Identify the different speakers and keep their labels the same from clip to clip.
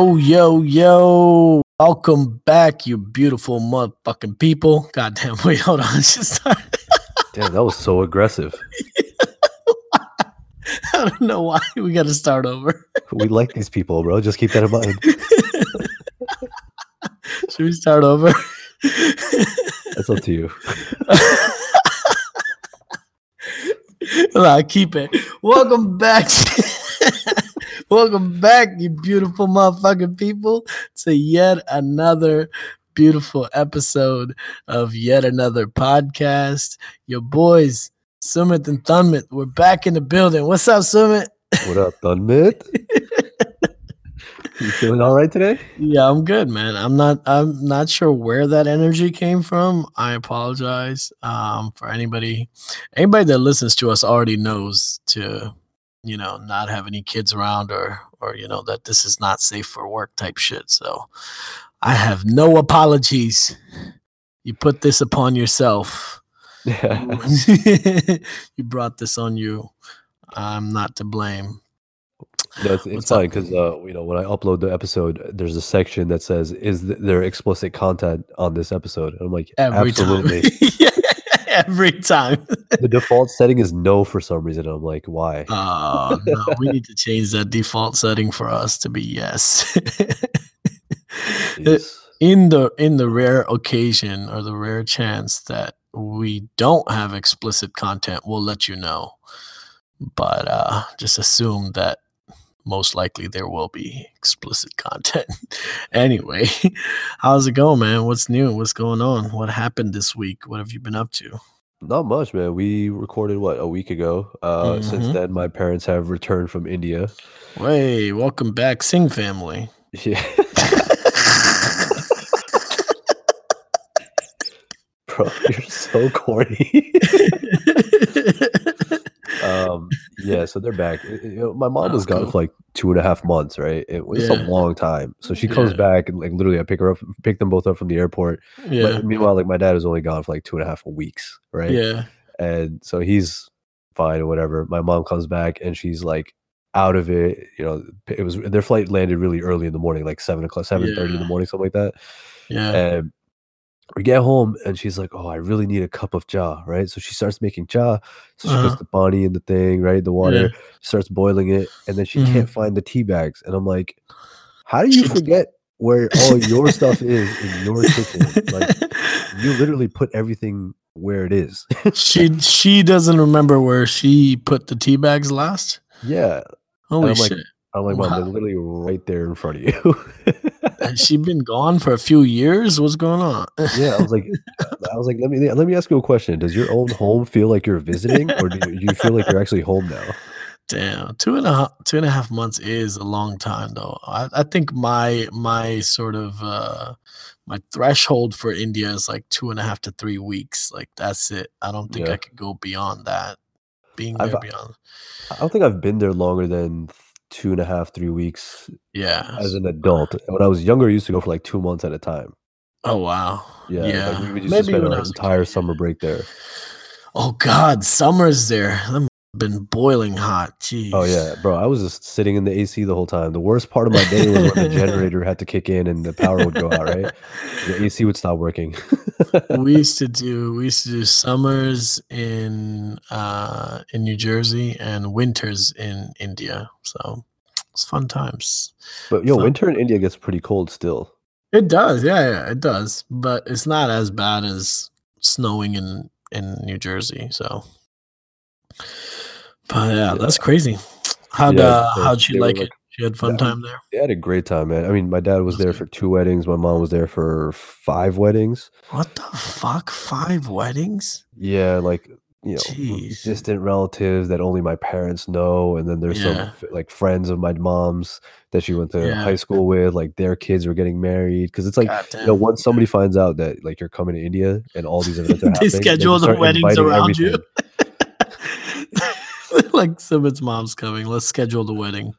Speaker 1: Yo, yo, yo. Welcome back, you beautiful motherfucking people. Goddamn, wait, hold on. Just
Speaker 2: Damn, that was so aggressive.
Speaker 1: I don't know why we got to start over.
Speaker 2: We like these people, bro. Just keep that in mind.
Speaker 1: Should we start over?
Speaker 2: That's up to you.
Speaker 1: nah, keep it. Welcome back. Welcome back, you beautiful motherfucking people, to yet another beautiful episode of yet another podcast. Your boys, Sumit and Tanmit, we're back in the building. What's up, Sumit?
Speaker 2: What up, Tanmit? you feeling all right today?
Speaker 1: Yeah, I'm good, man. I'm not I'm not sure where that energy came from. I apologize. Um for anybody anybody that listens to us already knows to you know not have any kids around or or you know that this is not safe for work type shit. So I have no apologies. You put this upon yourself.
Speaker 2: Yeah.
Speaker 1: you brought this on you. I'm not to blame.
Speaker 2: No, it's, it's fine because uh, you know when I upload the episode, there's a section that says, "Is there explicit content on this episode?" And I'm like,
Speaker 1: Every
Speaker 2: absolutely.
Speaker 1: Yeah, Every time.
Speaker 2: the default setting is no for some reason. I'm like, why?
Speaker 1: Oh no, we need to change that default setting for us to be yes. In the in the rare occasion or the rare chance that we don't have explicit content, we'll let you know. But uh just assume that most likely there will be explicit content. anyway, how's it going, man? What's new? What's going on? What happened this week? What have you been up to?
Speaker 2: Not much, man. We recorded what a week ago. Uh, Since
Speaker 1: Mhm.
Speaker 2: then, my parents have returned from India.
Speaker 1: Hey, welcome back, Singh family.
Speaker 2: Yeah. Bro, you're so corny. um, yeah, so they're back. You know, my mom
Speaker 1: Oh,
Speaker 2: was gone
Speaker 1: cool.
Speaker 2: for like two and a half months, right? It was a long time. So she comes
Speaker 1: Yeah.
Speaker 2: back and like literally I pick her up, pick them both up from the airport.
Speaker 1: yeah.
Speaker 2: But meanwhile, like my dad was only gone for like two and a half weeks, right?
Speaker 1: Yeah.
Speaker 2: And so he's fine or whatever. My mom comes back and she's like out of it. You know, it was their flight landed really early in the morning, like seven o'clock, seven thirty in the morning, something like that.
Speaker 1: Yeah.
Speaker 2: And we get home and she's like, "Oh, I really need a cup of cha," right? So she starts making cha. So she
Speaker 1: Uh-huh.
Speaker 2: puts the pani in the thing, right? The water starts boiling it, and then she
Speaker 1: Mhm.
Speaker 2: can't find the tea bags. And I'm like, "How do you forget where all your stuff is in your kitchen? Like, you literally put everything where it is."
Speaker 1: she she doesn't remember where she put the tea bags last.
Speaker 2: yeah,
Speaker 1: Holy
Speaker 2: I'm like,
Speaker 1: shit!
Speaker 2: I'm like, "Mom,
Speaker 1: Wow.
Speaker 2: they're literally right there in front of you."
Speaker 1: Has she been gone for a few years? What's going on?
Speaker 2: yeah, I was like, I was like, let me let me ask you a question. Does your own home feel like you're visiting, or do you, feel like you're actually home now?
Speaker 1: Damn, two and a half two and a half months is a long time though. I, I think my my sort of uh my threshold for India is like two and a half to three weeks. Like that's it. I don't think
Speaker 2: Yeah.
Speaker 1: I could go beyond that. Being
Speaker 2: I've-
Speaker 1: there beyond.
Speaker 2: I don't think I've been there longer than two and a half, three weeks
Speaker 1: Yeah.
Speaker 2: as an adult. When I was younger, I used to go for like two months at a time.
Speaker 1: Oh wow.
Speaker 2: Yeah,
Speaker 1: Yeah.
Speaker 2: like we would used
Speaker 1: Maybe
Speaker 2: to spend our entire
Speaker 1: kid,
Speaker 2: summer break there.
Speaker 1: Oh God, summer's there. Them been boiling hot. Jeez.
Speaker 2: Oh yeah, bro, I was just sitting in the AC the whole time. The worst part of my day was when the generator had to kick in and the power would go out. Right, the AC would stop working.
Speaker 1: we used to do we used to do summers in uh in New Jersey and winters in India. So it's fun times.
Speaker 2: but yo,
Speaker 1: Fun.
Speaker 2: winter in India gets pretty cold still.
Speaker 1: It does, yeah, yeah, it does. But it's not as bad as snowing in in New Jersey. So but yeah, that's crazy. How'd
Speaker 2: Yeah,
Speaker 1: uh, how'd she like
Speaker 2: like-
Speaker 1: it? She had fun
Speaker 2: Yeah,
Speaker 1: time there.
Speaker 2: They had a great time, man. I mean, my dad was there for two weddings. My mom was there for five weddings.
Speaker 1: What the fuck? Five weddings?
Speaker 2: Yeah, like you know,
Speaker 1: Jeez.
Speaker 2: distant relatives that only my parents know, and then there's
Speaker 1: Yeah.
Speaker 2: some like friends of my mom's that she went to
Speaker 1: Yeah.
Speaker 2: high school with. Like their kids were getting married because it's like you know once somebody finds out that like you're coming to India and all these events are
Speaker 1: They
Speaker 2: happening,
Speaker 1: schedule
Speaker 2: just
Speaker 1: the weddings around you. like Simon's mom's coming. Let's schedule the wedding.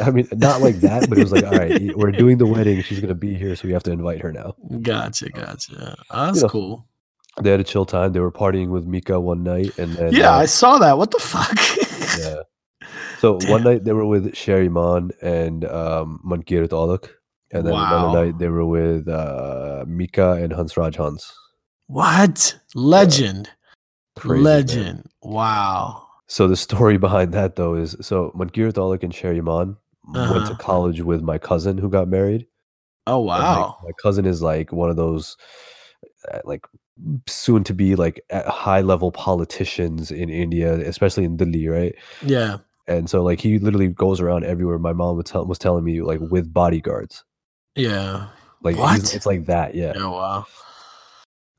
Speaker 2: I mean, not like that, but it was like, all right, we're doing the wedding. She's gonna be here, so we have to invite her now.
Speaker 1: Gotcha, gotcha. Oh, that's
Speaker 2: know,
Speaker 1: cool.
Speaker 2: They had a chill time. They were partying with Mika one night, and then
Speaker 1: Yeah,
Speaker 2: uh,
Speaker 1: I saw that. What the fuck?
Speaker 2: yeah. So
Speaker 1: Damn.
Speaker 2: one night they were with Sherry Maan and um, Mankirt and then
Speaker 1: Wow.
Speaker 2: another night they were with uh, Mika and Hans Raj Hans.
Speaker 1: What? Legend.
Speaker 2: Crazy, man.
Speaker 1: Legend. Wow.
Speaker 2: So the story behind that though is so Mankirt Aulakh and Sherry Maan went
Speaker 1: Uh-huh.
Speaker 2: to college with my cousin who got married.
Speaker 1: Oh wow.
Speaker 2: my cousin is like one of those uh, like soon to be like high level politicians in India, especially in Delhi, right?
Speaker 1: Yeah.
Speaker 2: And so like he literally goes around everywhere. My mom was, tell, was telling me like with bodyguards.
Speaker 1: Yeah.
Speaker 2: Like it's like that, yeah.
Speaker 1: Oh wow.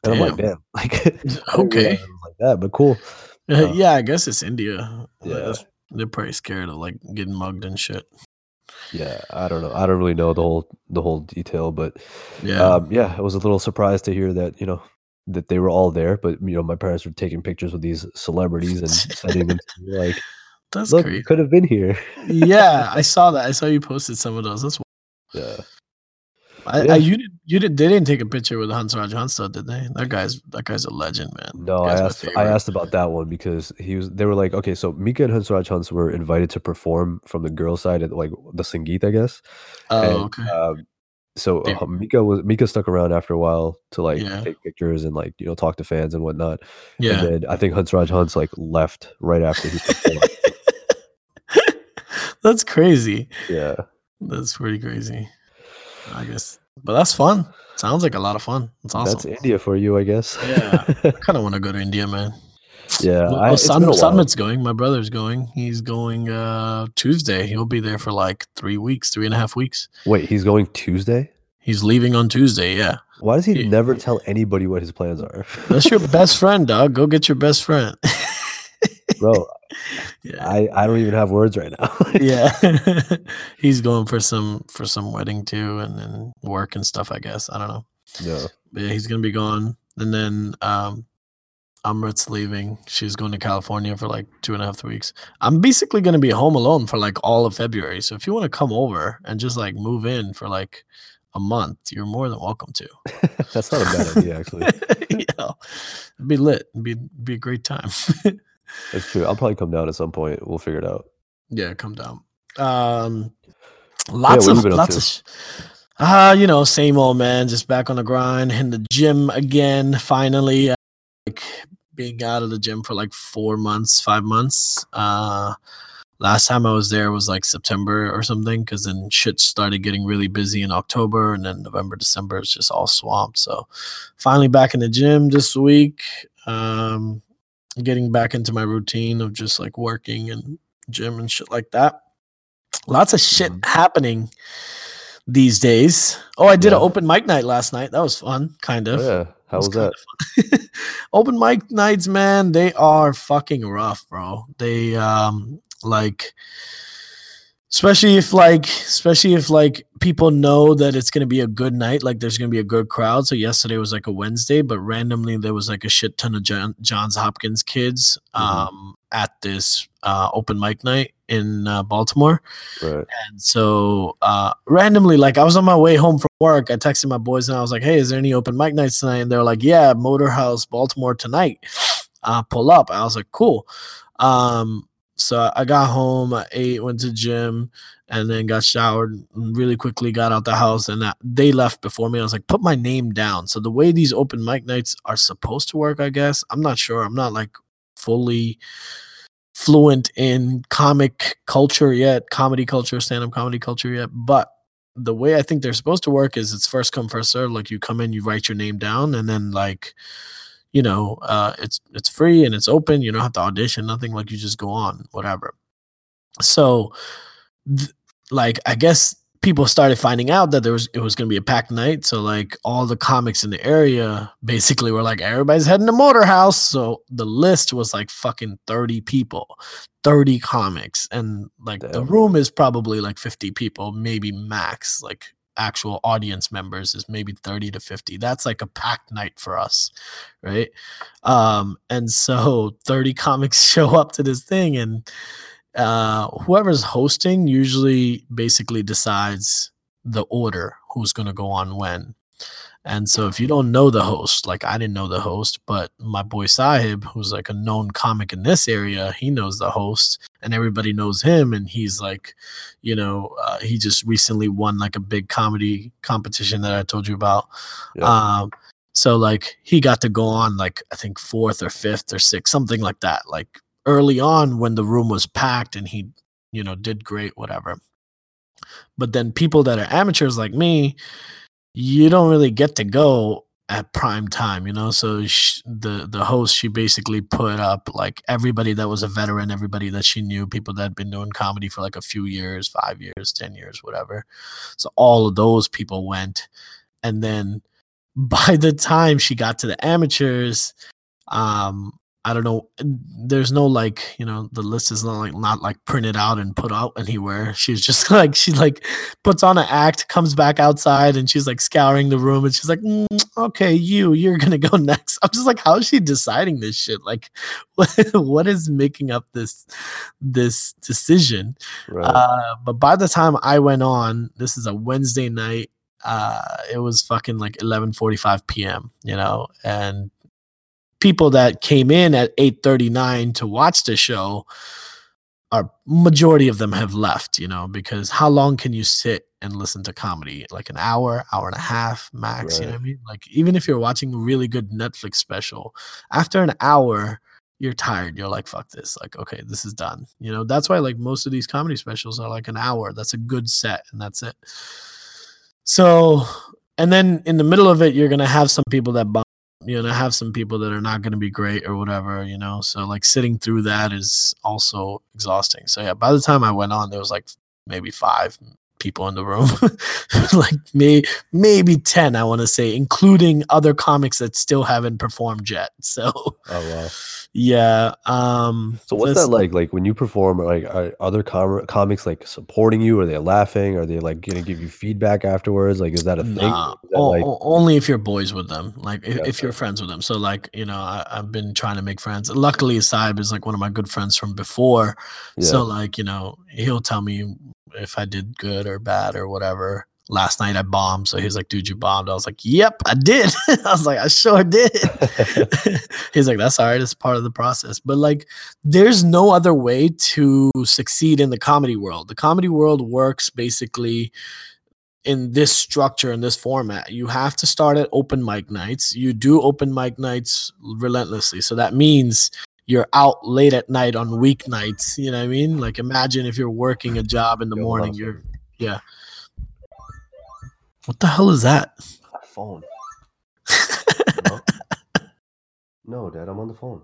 Speaker 2: And I'm like,
Speaker 1: Damn.
Speaker 2: damn, like
Speaker 1: Okay.
Speaker 2: realize it was like that, but cool.
Speaker 1: Uh, yeah, I guess it's India.
Speaker 2: Yeah.
Speaker 1: that's- they're probably scared of like getting mugged and shit.
Speaker 2: Yeah, I don't know. I don't really know the whole the whole detail, but
Speaker 1: Yeah.
Speaker 2: um, yeah, I was a little surprised to hear that you know that they were all there. But you know, my parents were taking pictures with these celebrities and sending them to me like,
Speaker 1: that's
Speaker 2: look,
Speaker 1: crazy.
Speaker 2: could have been here.
Speaker 1: yeah, I saw that. I saw you posted some of those. That's
Speaker 2: yeah,
Speaker 1: I,
Speaker 2: Yeah.
Speaker 1: I you did you did they didn't take a picture with Hans Raj Hansa, did they? That guy's that guy's a legend, man.
Speaker 2: no, I asked I asked about that one because he was. They were like, okay, so Mika and Hans Raj Hans were invited to perform from the girl side at like the Sangeet, I guess.
Speaker 1: Oh,
Speaker 2: and,
Speaker 1: okay.
Speaker 2: Um, so uh, Mika was Mika stuck around after a while to like
Speaker 1: Yeah.
Speaker 2: take pictures and like you know talk to fans and whatnot.
Speaker 1: yeah.
Speaker 2: And then I think Hans Raj Hans like left right after he performed.
Speaker 1: that's crazy.
Speaker 2: yeah,
Speaker 1: That's pretty crazy. I guess. But that's fun. Sounds like a lot of fun. It's awesome.
Speaker 2: that's India for you, I guess.
Speaker 1: Yeah. I kind of want to go to India, man.
Speaker 2: yeah.
Speaker 1: Well,
Speaker 2: I, it's
Speaker 1: San,
Speaker 2: been a while.
Speaker 1: Sanmit's going. My brother's going. He's going uh Tuesday. He'll be there for like three weeks, three and a half weeks.
Speaker 2: Wait, he's going Tuesday.
Speaker 1: He's leaving on Tuesday. Yeah,
Speaker 2: Why does he
Speaker 1: Yeah.
Speaker 2: never tell anybody what his plans are?
Speaker 1: that's your best friend, dog. Go get your best friend.
Speaker 2: bro.
Speaker 1: yeah,
Speaker 2: I I don't even have words right now.
Speaker 1: yeah. He's going for some for some wedding too, and then work and stuff. I guess I don't know.
Speaker 2: yeah.
Speaker 1: But yeah, he's gonna be gone, and then um, Amrit's leaving. She's going to California for like two and a half three weeks. I'm basically gonna be home alone for like all of February. So if you want to come over and just like move in for like a month, you're more than welcome to.
Speaker 2: That's not a bad idea, actually.
Speaker 1: yeah, it'd be lit. It'd be be a great time.
Speaker 2: That's true. I'll probably come down at some point. We'll figure it out.
Speaker 1: yeah, come down. Um, lots
Speaker 2: you
Speaker 1: of lots of. Sh- Ah, you know, same old man. Just back on the grind, in the gym again. Finally, uh, like being out of the gym for like four months, five months. Uh, last time I was there was like September or something, because then shit started getting really busy in October, and then November, December is just all swamped. So, finally back in the gym this week. Um, getting back into my routine of just like working and gym and shit like that. Lots of shit
Speaker 2: Mhm.
Speaker 1: happening these days. Oh, I did an open mic night last night. That was fun, kind of.
Speaker 2: Oh, yeah. How was that?
Speaker 1: open mic nights, man, they are fucking rough, bro. They um like especially if like especially if like people know that it's gonna be a good night, like there's gonna be a good crowd. So yesterday was like a Wednesday, but randomly there was like a shit ton of John, Johns Hopkins kids
Speaker 2: Mhm.
Speaker 1: um at this uh open mic night in uh, Baltimore.
Speaker 2: Right.
Speaker 1: And so uh randomly, like I was on my way home from work, I texted my boys and I was like, Hey, is there any open mic nights tonight? And they're like, Yeah, Motor House, Baltimore tonight. Uh pull up. I was like, Cool. Um so I got home, I ate, went to gym, and then got showered and really quickly, got out the house, and that, they left before me. I was like, put my name down. So the way these open mic nights are supposed to work, I guess, I'm not sure. I'm not like fully fluent in comic culture yet, comedy culture, stand-up comedy culture yet, but the way I think they're supposed to work is it's first come first serve. Like you come in, you write your name down, and then like, you know, uh, it's it's free and it's open. You don't have to audition, nothing. Like you just go on, whatever. So, th- like I guess people started finding out that there was it was going to be a packed night. So like all the comics in the area basically were like everybody's heading to Motor House. So the list was like fucking thirty people, thirty comics, and like the room is probably like fifty people, maybe max. Like actual audience members is maybe 30 to 50 that's like a packed night for us right? Um and so 30 comics show up to this thing and uh whoever's hosting usually basically decides the order who's going to go on when And so if you don't know the host, like I didn't know the host, but my boy Sahib, who's like a known comic in this area, he knows the host and everybody knows him. And he's like, you know, uh, he just recently won like a big comedy competition that I told you about.
Speaker 2: Yeah.
Speaker 1: Um, so like he got to go on like I think fourth or fifth or sixth, something like that. Like early on when the room was packed and he, you know, did great, whatever. But then people that are amateurs like me, you don't really get to go at prime time, you know. So sh- the the host she basically put up like everybody that was a veteran, everybody that she knew, people that had been doing comedy for like a few years, five years, ten years, whatever. So all of those people went, and then by the time she got to the amateurs, um, I don't know. There's no like, you know, the list is not like not like printed out and put out anywhere. She's just like she like puts on an act, comes back outside, and she's like scouring the room, and she's like, "Mm, "Okay, you, you're gonna go next." I'm just like, how is she deciding this shit? Like, what, what is making up this this decision?
Speaker 2: Right.
Speaker 1: Uh, but by the time I went on, this is a Wednesday night. Uh, it was fucking like 11:45 p.m. You know, and people that came in at 8:39 to watch the show are majority of them have left. You know, because how long can you sit and listen to comedy? Like an hour, hour and a half max. You know what I mean? Like even if you're watching a really good Netflix special, after an hour you're tired. You're like, fuck this. Like, okay, this is done. You know, that's why like most of these comedy specials are like an hour. That's a good set, and that's it. So, and then in the middle of it, you're gonna have some people that bomb. You're gonna have some people that are not gonna be great or whatever. You know, so like sitting through that is also exhausting. So yeah, by the time I went on, there was like maybe five people in the room, like me, maybe ten. I want to say, including other comics that still haven't performed yet. So
Speaker 2: Oh wow.
Speaker 1: yeah. Um
Speaker 2: So what's that like? Like when you perform, like are other com- comics like supporting you? Are they laughing? Are they like gonna give you feedback afterwards? Like is that a thing?
Speaker 1: Nah,
Speaker 2: that,
Speaker 1: o-
Speaker 2: like,
Speaker 1: only if you're boys with them. Like if,
Speaker 2: Yeah,
Speaker 1: if you're friends with them. So like you know, I, I've been trying to make friends. Luckily, Sahib is like one of my good friends from before.
Speaker 2: yeah.
Speaker 1: So like you know, he'll tell me if I did good or bad or whatever. Last night I bombed, so he's like, "Dude, you bombed." I was like, "Yep, I did." I was like, "I sure did." he's like, "That's all right. It's part of the process." But like, there's no other way to succeed in the comedy world. The comedy world works basically in this structure in this format you have to start at open mic nights you do open mic nights relentlessly so that means you're out late at night on weeknights you know what i mean like imagine if you're working a job in the morning you're yeah what the hell is that
Speaker 2: My phone. no. no, Dad, I'm on the phone.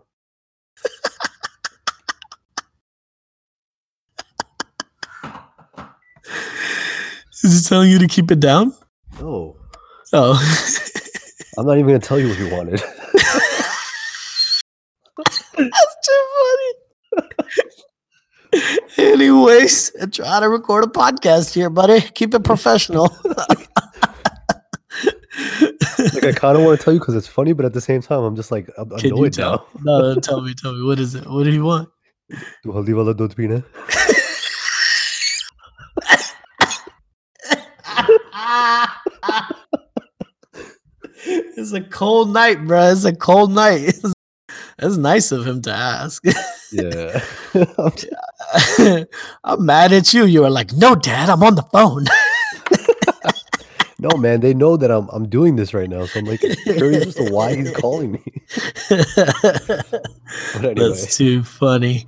Speaker 1: is it telling you to keep it down
Speaker 2: No,
Speaker 1: oh
Speaker 2: I'm not even gonna tell you what you wanted.
Speaker 1: that's too funny anyways i try to record a podcast here buddy keep it professional
Speaker 2: like I kind of want to tell you because it's funny, but at the same time, I'm just like I'm
Speaker 1: Can you
Speaker 2: annoyed
Speaker 1: tell?
Speaker 2: now.
Speaker 1: No, no, tell me, tell me. What is it? What do you want?
Speaker 2: Haldi wala dudh peena?
Speaker 1: it's a cold night, bro. It's a cold night. That's nice of him to ask.
Speaker 2: Yeah. I'm
Speaker 1: mad at you. You were like, no, dad, I'm on the phone.
Speaker 2: no, man, they know that I'm I'm doing this right now, so I'm like curious as to why he's calling me. Anyway,
Speaker 1: That's too funny.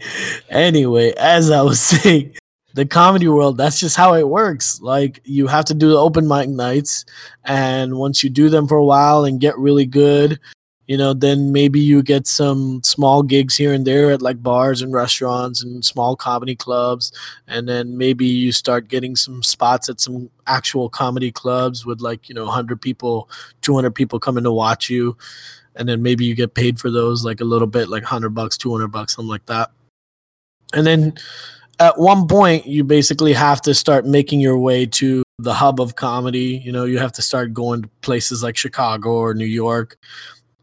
Speaker 1: Anyway, as I was saying, the comedy world, that's just how it works. Like you have to do the open mic nights, and once you do them for a while and get really good, you know, then maybe you get some small gigs here and there at like bars and restaurants and small comedy clubs, and then maybe you start getting some spots at some actual comedy clubs with like, you know, 100 people, 200 people coming to watch you. And then maybe you get paid for those like a little bit like 100 bucks 200 bucks something like that. And then at one point you basically have to start making your way to the hub of comedy. You know you have to start going to places like chicago or new york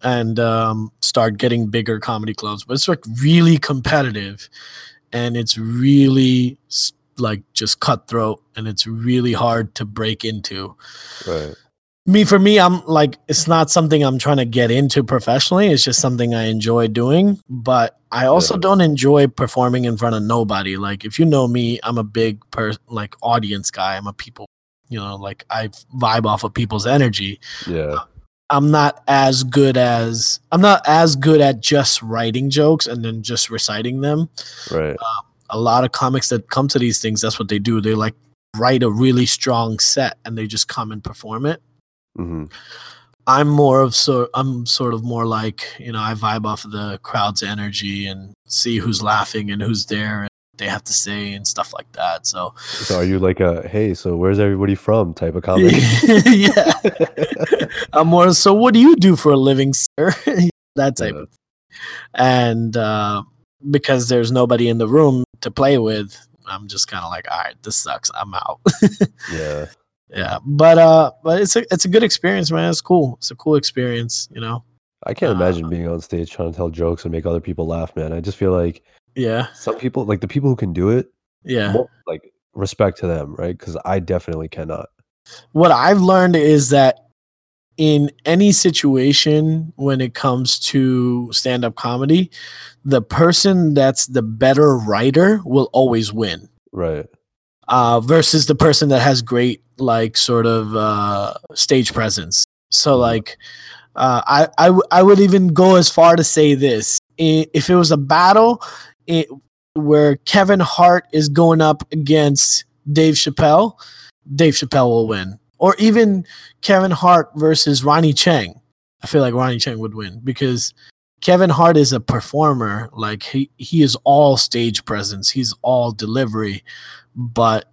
Speaker 1: and um, start getting bigger comedy clubs but it's like really competitive and it's really like just cutthroat and it's really hard to break into
Speaker 2: right.
Speaker 1: me for me i'm like it's not something i'm trying to get into professionally it's just something i enjoy doing but i also
Speaker 2: Yeah.
Speaker 1: don't enjoy performing in front of nobody like if you know me i'm a big per like audience guy i'm a people you know like i vibe off of people's energy
Speaker 2: Yeah.
Speaker 1: I'm not as good as i'm not as good at just writing jokes and then just reciting them.
Speaker 2: Right.
Speaker 1: a lot of comics that come to these things that's what they do. They like write a really strong set and they just come and perform it.
Speaker 2: Hmm
Speaker 1: I'm more of so I'm sort of more like you know I vibe off of the crowd's energy and see who's laughing and who's there they have to say and stuff like that. So
Speaker 2: So are you like a hey? So where's everybody from type of comic?
Speaker 1: yeah, I'm more. So what do you do for a living, sir? that type
Speaker 2: Yeah.
Speaker 1: of. And uh, because there's nobody in the room to play with, I'm just kind of like, all right, this sucks. I'm out.
Speaker 2: yeah.
Speaker 1: yeah, but uh, but it's a it's a good experience, man. It's cool. It's a cool experience, you know.
Speaker 2: I can't
Speaker 1: Uh,
Speaker 2: imagine being on stage trying to tell jokes and make other people laugh, man. I just feel like
Speaker 1: Yeah,
Speaker 2: some people, like the people who can do it,
Speaker 1: yeah.
Speaker 2: more, like respect to them, right? Because I definitely cannot.
Speaker 1: what I've learned is that in any situation when it comes to stand up comedy, the person that's the better writer will always win.
Speaker 2: Right.
Speaker 1: Uh, versus the person that has great like sort of uh, stage presence. So
Speaker 2: Mhm.
Speaker 1: like, uh, I I, w- I would even go as far to say this: if it was a battle it, where Kevin Hart is going up against Dave Chappelle, Dave Chappelle will win. Or even Kevin Hart versus Ronny Chieng. I feel like Ronny Chieng would win because Kevin Hart is a performer. Like he, he is all stage presence. He's all delivery. But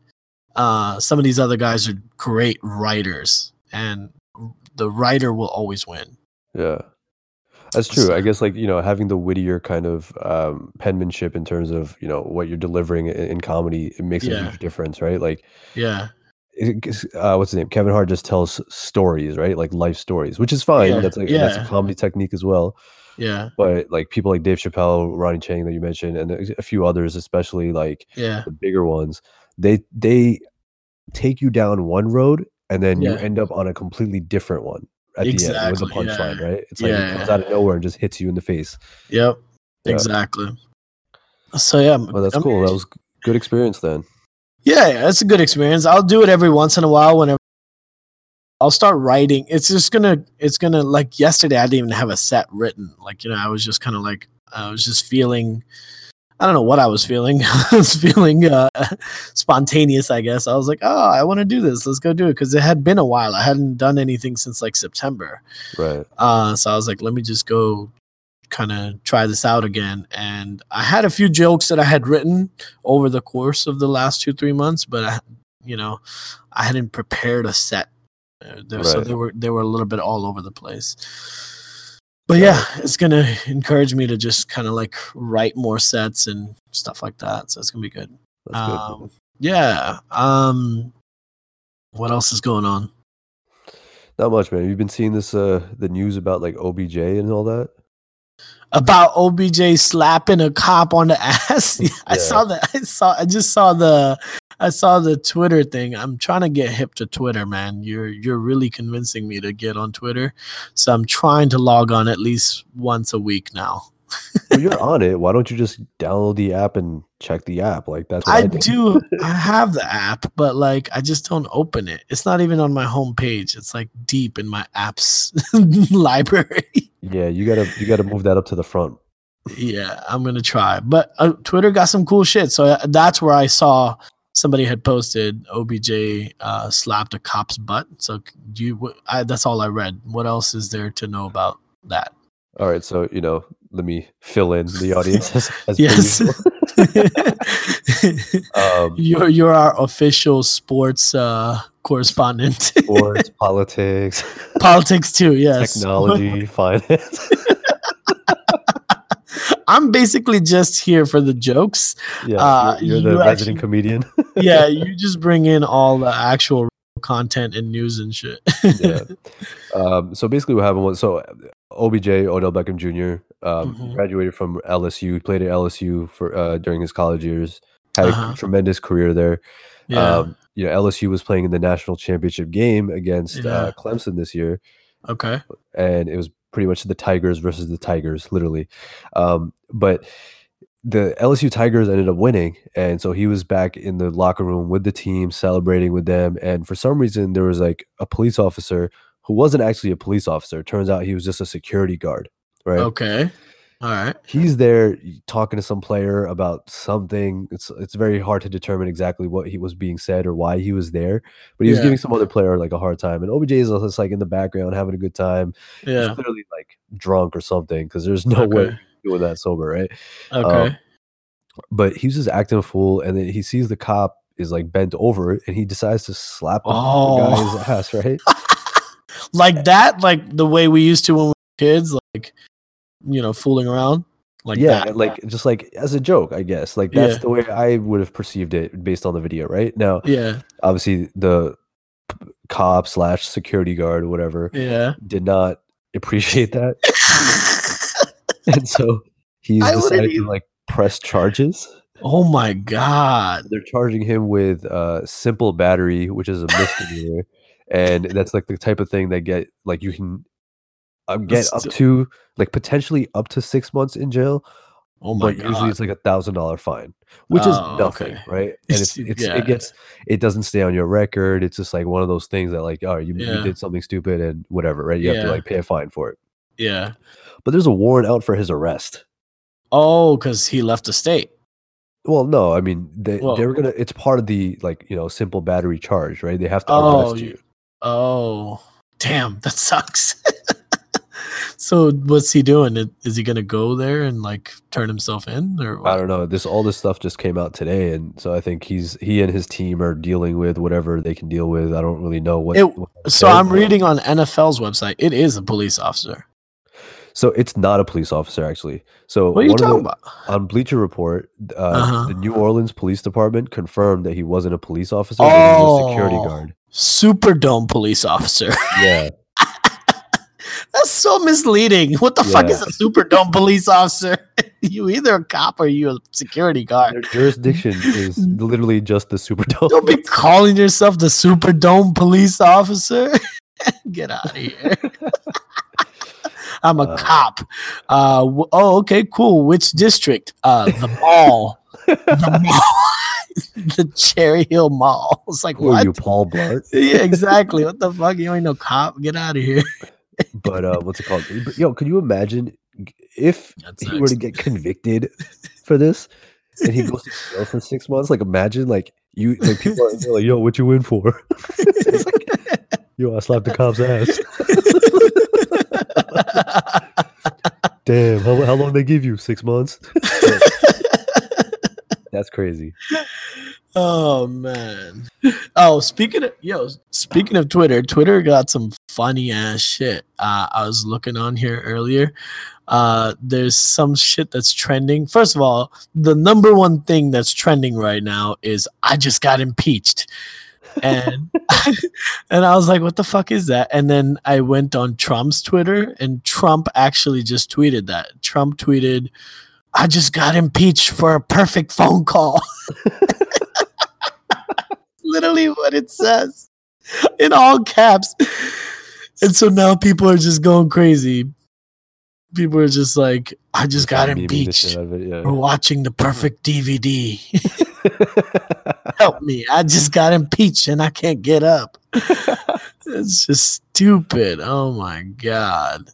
Speaker 1: uh, some of these other guys are great writers, and the writer will always win.
Speaker 2: Yeah. That's true. I guess like, you know, having the wittier kind of um penmanship in terms of, you know, what you're delivering in, in comedy, it makes a
Speaker 1: Yeah.
Speaker 2: huge difference, right? Like
Speaker 1: Yeah,
Speaker 2: it, uh, what's his name? Kevin Hart just tells stories, right? Like life stories, which is fine.
Speaker 1: Yeah,
Speaker 2: That's like that's a
Speaker 1: yeah.
Speaker 2: comedy technique as well.
Speaker 1: yeah,
Speaker 2: But like people like Dave Chappelle, Ronny Chieng that you mentioned, and a a few others, especially like
Speaker 1: yeah,
Speaker 2: the bigger ones, they they take you down one road and then you
Speaker 1: Yeah.
Speaker 2: end up on a completely different one at the end with the
Speaker 1: Exactly,
Speaker 2: punchline,
Speaker 1: yeah.
Speaker 2: right? It's like
Speaker 1: Yeah,
Speaker 2: it comes out of nowhere and just hits you in the face.
Speaker 1: yep,
Speaker 2: Yeah.
Speaker 1: exactly. So yeah,
Speaker 2: Well, that's
Speaker 1: I
Speaker 2: cool. That was good experience then.
Speaker 1: Yeah, yeah, it's a good experience. I'll do it every once in a while whenever I'll start writing. It's just gonna it's gonna like yesterday I didn't even have a set written. Like, you know, I was just kind of like I was just feeling I don't know what I was feeling. I was feeling uh spontaneous, I guess. I was like, "Oh, I want to do this. Let's go do it." Cuz it had been a while. I hadn't done anything since like September.
Speaker 2: Right.
Speaker 1: Uh, so I was like, let me just go kind of try this out again. And I had a few jokes that I had written over the course of the last two, three months, but I, you know, I hadn't prepared a set. Uh, there- So they were they were a little bit all over the place. But yeah, it's gonna encourage me to just kind of like write more sets and stuff like that. So it's gonna be good.
Speaker 2: That's good.
Speaker 1: Um, yeah. Um, what else is going on?
Speaker 2: Not much, man. You've been seeing this uh the news about like OBJ and all that?
Speaker 1: about OBJ slapping a cop on the ass. I
Speaker 2: Yeah.
Speaker 1: saw that. I saw. I just saw the. I saw the Twitter thing. I'm trying to get hip to Twitter, man. You're you're really convincing me to get on Twitter. So I'm trying to log on at least once a week now.
Speaker 2: Well, you're on it. Why don't you just download the app and check the app? Like that's what
Speaker 1: I
Speaker 2: I, do.
Speaker 1: I have the app, but like I just don't open it. It's not even on my homepage. It's like deep in my apps library.
Speaker 2: Yeah, you gotta you gotta move that up to the front.
Speaker 1: yeah, I'm gonna try. But uh, Twitter got some cool shit. So uh, that's where I saw somebody had posted OBJ uh, slapped a cop's butt. So do you, I, that's all I read. What else is there to know about that?
Speaker 2: All right, so you know, let me fill in the audience as, as
Speaker 1: Yes.
Speaker 2: Um,
Speaker 1: you're you're our official sports uh, correspondent.
Speaker 2: sports, politics,
Speaker 1: Politics too. Yes.
Speaker 2: technology, finance.
Speaker 1: I'm basically just here for the jokes.
Speaker 2: Yeah,
Speaker 1: Uh,
Speaker 2: you're, you're the
Speaker 1: you
Speaker 2: resident
Speaker 1: actually-
Speaker 2: comedian.
Speaker 1: Yeah, you just bring in all the actual content and news and shit.
Speaker 2: yeah. Um, so basically, what happened was so OBJ Odell Beckham Jr. Um,
Speaker 1: Mhm.
Speaker 2: graduated from LSU. He played at LSU for uh, during his college years. had
Speaker 1: Uh-huh.
Speaker 2: a tremendous career there.
Speaker 1: Yeah.
Speaker 2: Um, you know, LSU was playing in the national championship game against
Speaker 1: Yeah.
Speaker 2: uh, Clemson this year,
Speaker 1: okay.
Speaker 2: and it was pretty much the Tigers versus the Tigers, literally. Um, but the LSU Tigers ended up winning, and so he was back in the locker room with the team, celebrating with them. And for some reason, there was like a police officer who wasn't actually a police officer. Turns out he was just a security guard, right?
Speaker 1: Okay. All right.
Speaker 2: he's there talking to some player about something. It's it's very hard to determine exactly what he was being said or why he was there, but he was
Speaker 1: Yeah.
Speaker 2: giving some other player like a hard time. And OBJ is just like in the background having a good time. He's
Speaker 1: Yeah.
Speaker 2: clearly like drunk or something because there's no way
Speaker 1: Okay.
Speaker 2: he's doing that sober, right?
Speaker 1: Um, okay.
Speaker 2: But he's just acting a fool, and then he sees the cop is like bent over, and he decides to slap the, the
Speaker 1: Oh.
Speaker 2: guy's ass, right?
Speaker 1: like that, like the way we used to when we were kids, like you know, fooling around, like
Speaker 2: yeah,
Speaker 1: that.
Speaker 2: like just like as a joke, I guess. Like that's
Speaker 1: Yeah.
Speaker 2: the way I would have perceived it based on the video, right? Now,
Speaker 1: Yeah.
Speaker 2: obviously the p- cop slash security guard or whatever
Speaker 1: Yeah.
Speaker 2: did not appreciate that and so he's
Speaker 1: I
Speaker 2: decided to like press charges
Speaker 1: oh my god.
Speaker 2: they're charging him with uh simple battery which is a misdemeanor and that's like the type of thing that get like you can um, get
Speaker 1: That's
Speaker 2: up to like potentially up to six months in jail
Speaker 1: Oh my
Speaker 2: but usually it's like a thousand dollar fine, which is
Speaker 1: Oh,
Speaker 2: nothing,
Speaker 1: okay.
Speaker 2: right? And it's,
Speaker 1: It's- yeah.
Speaker 2: it gets it doesn't stay on your record. It's just like one of those things that like, oh, you, you did something stupid and whatever, right? You have to like pay a fine for it.
Speaker 1: Yeah.
Speaker 2: But there's a warrant out for his arrest.
Speaker 1: Oh, because he left the state.
Speaker 2: Well, no, I mean they
Speaker 1: Well-
Speaker 2: they were gonna. It's part of the like you know simple battery charge, right? They have to
Speaker 1: Oh,
Speaker 2: arrest
Speaker 1: you. Oh, damn, that sucks. So what's he doing? Is he gonna go there and like turn himself in, or
Speaker 2: I don't know. This all this stuff just came out today, and so I think he's he and his team are dealing with whatever they can deal with. I don't really know what.
Speaker 1: It-
Speaker 2: what
Speaker 1: So I'm reading on NFL's website. It is a police officer.
Speaker 2: So it's not a police officer actually. So
Speaker 1: What are you talking
Speaker 2: the-
Speaker 1: about?
Speaker 2: on Bleacher Report, uh,
Speaker 1: Uh-huh.
Speaker 2: the New Orleans Police Department confirmed that he wasn't a police officer, but he was a security
Speaker 1: Oh.
Speaker 2: guard.
Speaker 1: Superdome police officer.
Speaker 2: Yeah,
Speaker 1: That's so misleading. What the fuck is
Speaker 2: Yeah.
Speaker 1: a Superdome police officer? you either a cop or you a security guard.
Speaker 2: their jurisdiction is literally just the Superdome.
Speaker 1: Don't be calling yourself the Superdome police officer. Get out of here. I'm a
Speaker 2: Uh.
Speaker 1: cop. Uh, w- oh, okay, cool. Which district? Uh, the mall. the mall. the Cherry Hill Mall. It's like
Speaker 2: Who are you, Paul Blart?
Speaker 1: yeah, exactly. What the fuck? You ain't no cop. Get out of here.
Speaker 2: But uh, what's it called? But, yo, could you imagine if he were to get convicted for this and he goes to jail for six months? Like, imagine like you like people are like, "Yo, what you in for?" It's like, Yo, I slapped the cop's ass. Damn, how, how long they give you? Six months. That's crazy.
Speaker 1: Oh man. Oh, speaking of yo, speaking of Twitter, Twitter got some funny ass shit. Uh, I was looking on here earlier. Uh, there's some shit that's trending. First of all, the number one thing that's trending right now is I just got impeached. And and I was like, what the fuck is that? And then I went on Trump's Twitter and Trump actually just tweeted that. Trump tweeted, I just got impeached for a perfect phone call. Literally what it says in all caps. And so now people are just going crazy. People are just like, I just got
Speaker 2: Memeing the shit
Speaker 1: impeached
Speaker 2: out of it,
Speaker 1: for watching the perfect DVD. Help me. I just got impeached and I can't get up. it's just stupid. Oh my God.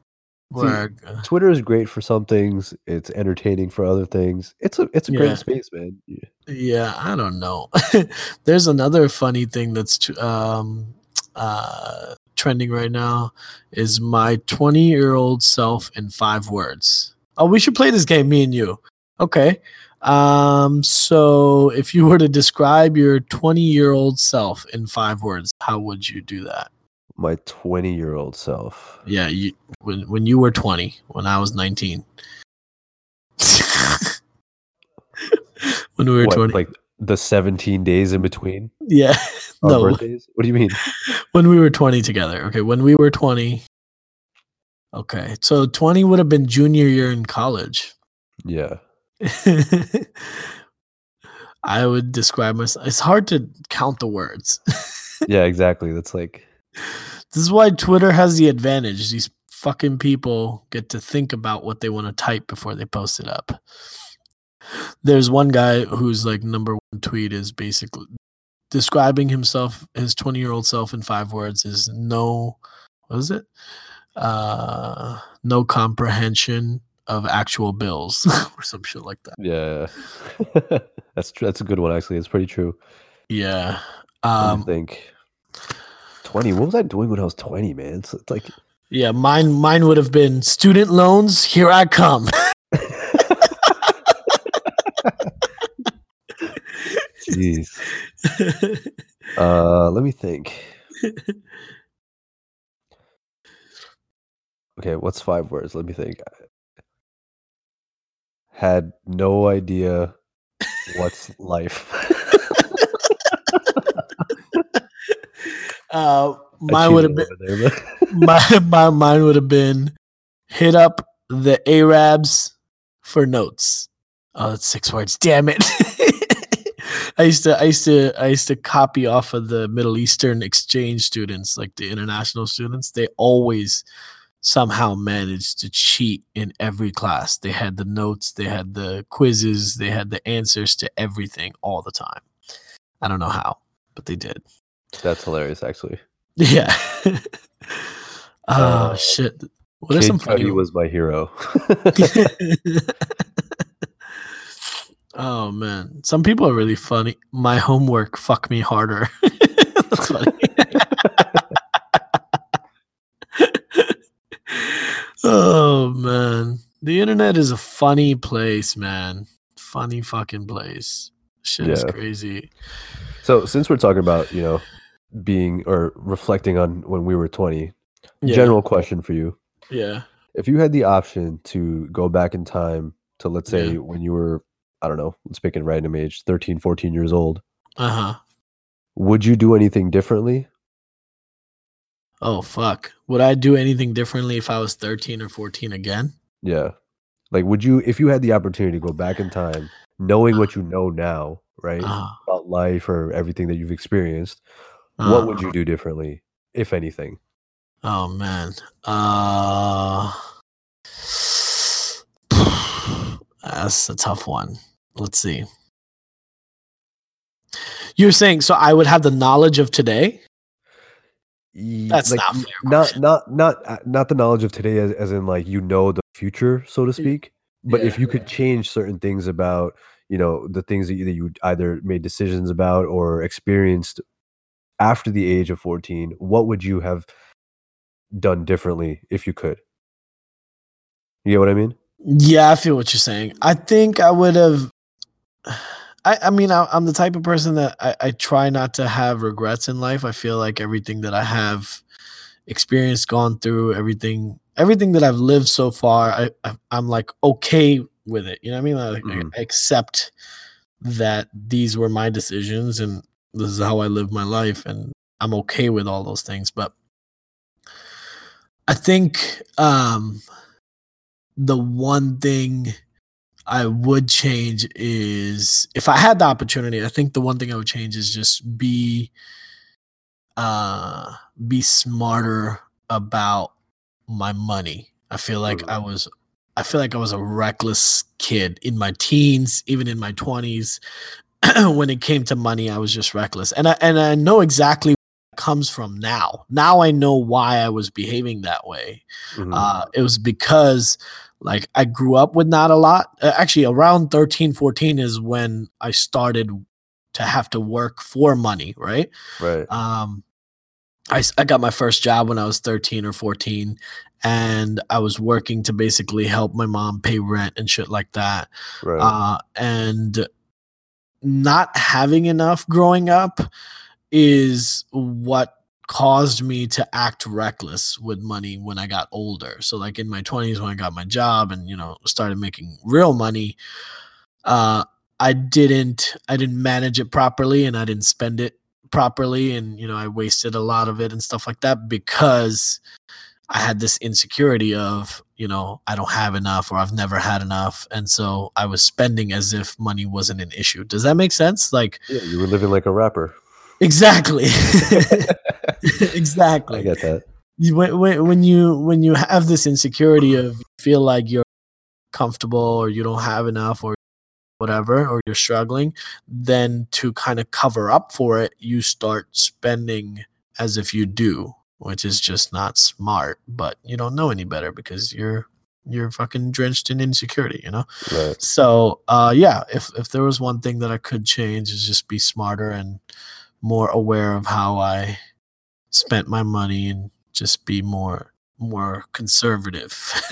Speaker 1: Where-
Speaker 2: Twitter is great for some things. It's entertaining for other things. It's a it's a
Speaker 1: Yeah.
Speaker 2: great space, man. Yeah.
Speaker 1: Yeah, I don't know. There's another funny thing that's um, uh, trending right now is my 20 year old self in five words. Oh, we should play this game, me and you. Okay. Um, so if you were to describe your 20 year old self in five words, how would you do that?
Speaker 2: My twenty year old self.
Speaker 1: Yeah, you when when you were 20, when I was 19. when we were
Speaker 2: What,
Speaker 1: 20.
Speaker 2: like the seventeen days in between
Speaker 1: yeah. no.
Speaker 2: birthdays? What do you mean?
Speaker 1: when we were 20 together. Okay, when we were 20. Okay, so 20 would have been junior year in college.
Speaker 2: Yeah.
Speaker 1: I would describe myself. It's hard to count the words.
Speaker 2: Yeah, exactly. That's like
Speaker 1: This is why Twitter has the advantage. These fucking people get to think about what they want to type before they post it up. There's one guy whose like number one tweet is basically describing himself, his 20 year old self in five words is no, what is it? Uh, no comprehension of actual bills or some shit like that.
Speaker 2: yeah. that's that's a good one actually. It's pretty true.
Speaker 1: Yeah.
Speaker 2: I
Speaker 1: Um,
Speaker 2: think 20. What was I doing when I was 20, man? It's, it's like
Speaker 1: yeah, mine mine would have been student loans. Here I come.
Speaker 2: jeez. Uh let me think. Okay, what's five words? Let me think. Had no idea what's life.
Speaker 1: uh, mine would have been
Speaker 2: there,
Speaker 1: my, my mine would have been hit up the Arabs for notes. Oh, that's six words. Damn it. I used to I used to I used to copy off of the Middle Eastern exchange students, like the international students. They always somehow managed to cheat in every class. They had the notes, they had the quizzes, they had the answers to everything all the time. I don't know how, but they did.
Speaker 2: That's hilarious actually.
Speaker 1: Yeah. oh
Speaker 2: Uh,
Speaker 1: shit. What
Speaker 2: Kid
Speaker 1: some funny
Speaker 2: Cudi was my hero.
Speaker 1: oh man. Some people are really funny. My homework fuck me harder. That's funny. oh man. The internet is a funny place, man. Funny fucking place. Shit is crazy.
Speaker 2: so since we're talking about, you know, being or reflecting on when we were 20,
Speaker 1: Yeah.
Speaker 2: general question for you.
Speaker 1: Yeah.
Speaker 2: If you had the option to go back in time to let's say
Speaker 1: Yeah.
Speaker 2: when you were, I don't know, let's pick a random age, 13, 14 years old,
Speaker 1: Uh-huh.
Speaker 2: would you do anything differently?
Speaker 1: Oh fuck. Would I do anything differently if I was 13 or 14 again?
Speaker 2: Yeah. Like would you if you had the opportunity to go back in time, knowing what you know now, right?
Speaker 1: Uh,
Speaker 2: About life or everything that you've experienced, what would you do differently, if anything?
Speaker 1: Oh man. Uh That's a tough one. Let's see. You're saying so I would have the knowledge of today? That's
Speaker 2: like,
Speaker 1: not fair
Speaker 2: not not not uh, not the knowledge of today as, as in like you know the future so to speak but if
Speaker 1: yeah.
Speaker 2: you could change certain things about you know the things that you, that you either made decisions about or experienced after the age of 14 what would you have done differently if you could you get what i mean
Speaker 1: Yeah, I feel what you're saying. I think I would have. I, I mean, I, I'm the type of person that I, I try not to have regrets in life. I feel like everything that I have experienced, gone through, everything, everything that I've lived so far, I, I I'm like okay with it. You know what I mean? Like,
Speaker 2: Mhm.
Speaker 1: I accept that these were my decisions and this is how I live my life, and I'm okay with all those things. But I think um, the one thing I would change is if I had the opportunity, I think the one thing I would change is just be uh be smarter about my money. I feel like
Speaker 2: Mhm.
Speaker 1: I was I feel like I was a reckless kid in my teens, even in my 20s. when it came to money, I was just reckless. And I and I know exactly comes from now. Now I know why I was behaving that way
Speaker 2: Mhm.
Speaker 1: uh, it was because like i grew up with not a lot uh, actually around 13 14 is when i started to have to work for money right
Speaker 2: right
Speaker 1: um I, I got my first job when i was 13 or 14 and i was working to basically help my mom pay rent and shit like that
Speaker 2: right
Speaker 1: uh, and not having enough growing up is what caused me to act reckless with money when I got older. So like in my 20s when I got my job and you know started making real money, uh I didn't I didn't manage it properly and I didn't spend it properly and you know I wasted a lot of it and stuff like that because I had this insecurity of, you know, I don't have enough or I've never had enough. And so I was spending as if money wasn't an issue. Does that make sense? Like,
Speaker 2: yeah, you were living like a rapper.
Speaker 1: Exactly. exactly.
Speaker 2: I get that.
Speaker 1: You, when, when you when you have this insecurity of feel like you're comfortable or you don't have enough or whatever or you're struggling, then to kind of cover up for it, you start spending as if you do, which is just not smart, but you don't know any better because you're you're fucking drenched in insecurity, you know?
Speaker 2: Right.
Speaker 1: So uh yeah, if if there was one thing that I could change is just be smarter and more aware of how I spent my money and just be more more conservative.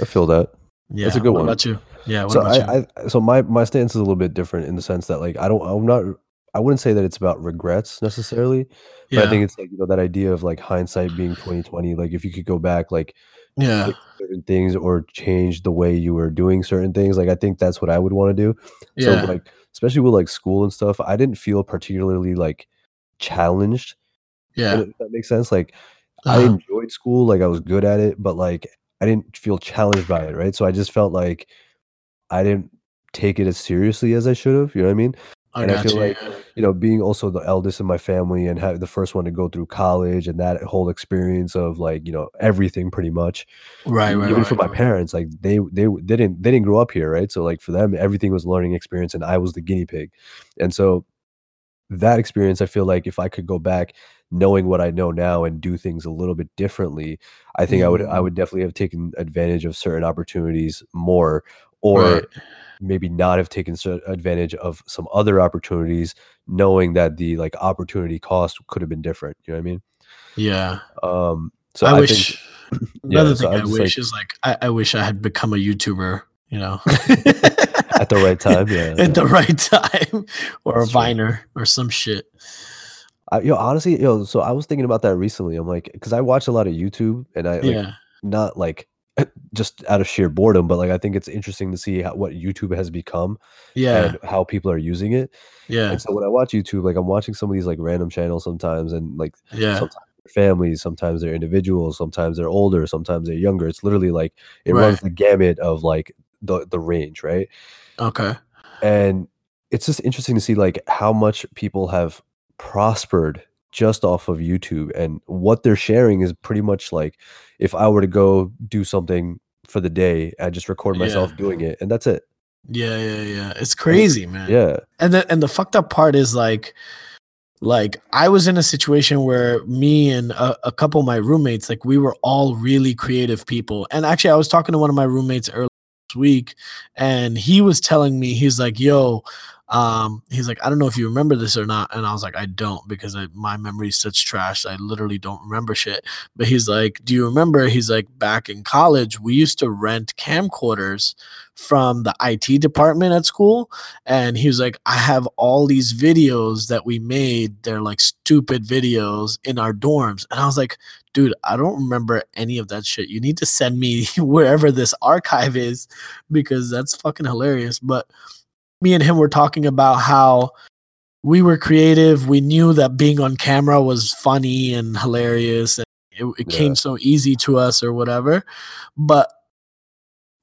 Speaker 2: I feel that.
Speaker 1: yeah.
Speaker 2: That's a good
Speaker 1: what
Speaker 2: one.
Speaker 1: about you? Yeah, what
Speaker 2: so
Speaker 1: about you?
Speaker 2: I, I so my my stance is a little bit different in the sense that like I don't I'm not I wouldn't say that it's about regrets necessarily, but
Speaker 1: yeah.
Speaker 2: I think it's like you know that idea of like hindsight being 2020 like if you could go back like
Speaker 1: yeah.
Speaker 2: certain things or change the way you were doing certain things like I think that's what I would want to do. So like especially with like school and stuff, I didn't feel particularly like challenged.
Speaker 1: Yeah.
Speaker 2: If that makes sense. Like I
Speaker 1: Uh-huh.
Speaker 2: enjoyed school, like I was good at it, but like I didn't feel challenged by it, right? So I just felt like I didn't take it as seriously as I should have. You know what I mean?
Speaker 1: I
Speaker 2: and I feel
Speaker 1: you.
Speaker 2: like you know, being also the eldest in my family and have the first one to go through college and that whole experience of like you know everything pretty much.
Speaker 1: Right, right,
Speaker 2: Even
Speaker 1: right.
Speaker 2: for my parents, like they they they didn't they didn't grow up here, right? So like for them, everything was learning experience, and I was the guinea pig. And so that experience, I feel like if I could go back, knowing what I know now and do things a little bit differently, I think I would I
Speaker 1: Mm.
Speaker 2: would definitely have taken advantage of certain opportunities more, or
Speaker 1: Right.
Speaker 2: maybe not have taken advantage of some other opportunities, knowing that the like opportunity cost could have been different. You know what I mean?
Speaker 1: Yeah.
Speaker 2: Um, so
Speaker 1: I,
Speaker 2: I,
Speaker 1: wish
Speaker 2: think
Speaker 1: the other
Speaker 2: yeah. So
Speaker 1: thing
Speaker 2: I
Speaker 1: I wish
Speaker 2: like
Speaker 1: is like I, I wish I had become a YouTuber, you know.
Speaker 2: at the right time. Yeah,
Speaker 1: At the right time. Or
Speaker 2: That's
Speaker 1: a
Speaker 2: true.
Speaker 1: Viner or some shit.
Speaker 2: I, yo, honestly, yo, so I was thinking about that recently. I'm like, because I watch a lot of YouTube, and I like
Speaker 1: Yeah.
Speaker 2: not like Eh, just out of sheer boredom, but like I think it's interesting to see how, what YouTube has become
Speaker 1: Yeah.
Speaker 2: and how people are using it.
Speaker 1: Yeah.
Speaker 2: And so when I watch YouTube, like I'm watching some of these like random channels sometimes, and like
Speaker 1: Yeah.
Speaker 2: sometimes they're families, sometimes they're individuals, sometimes they're older, sometimes they're younger. It's literally like it
Speaker 1: Right.
Speaker 2: runs the gamut of like the the range, right?
Speaker 1: Okay.
Speaker 2: And it's just interesting to see like how much people have prospered just off of YouTube and what they're sharing is pretty much like if I were to go do something for the day, I just record myself
Speaker 1: Yeah.
Speaker 2: doing it and that's it.
Speaker 1: Yeah, yeah, yeah. It's crazy, man.
Speaker 2: Yeah.
Speaker 1: and the and the fucked up part is like like i was in a situation where me and a, a couple of my roommates like we were all really creative people and actually i was talking to one of my roommates earlier this week and he was telling me he's like yo um he's like i don't know if you remember this or not. And i was like i don't because I, my memory's such trash i literally don't remember shit. But he's like do you remember? He's like back in college we used to rent camcorders from the it department at school. And he was like i have all these videos that we made. They're like stupid videos in our dorms. And i was like dude i don't remember any of that shit. You need to send me wherever this archive is because that's fucking hilarious. But me and him were talking about how we were creative. We knew that being on camera was funny and hilarious and it, it
Speaker 2: Yeah.
Speaker 1: came so easy to us or whatever. But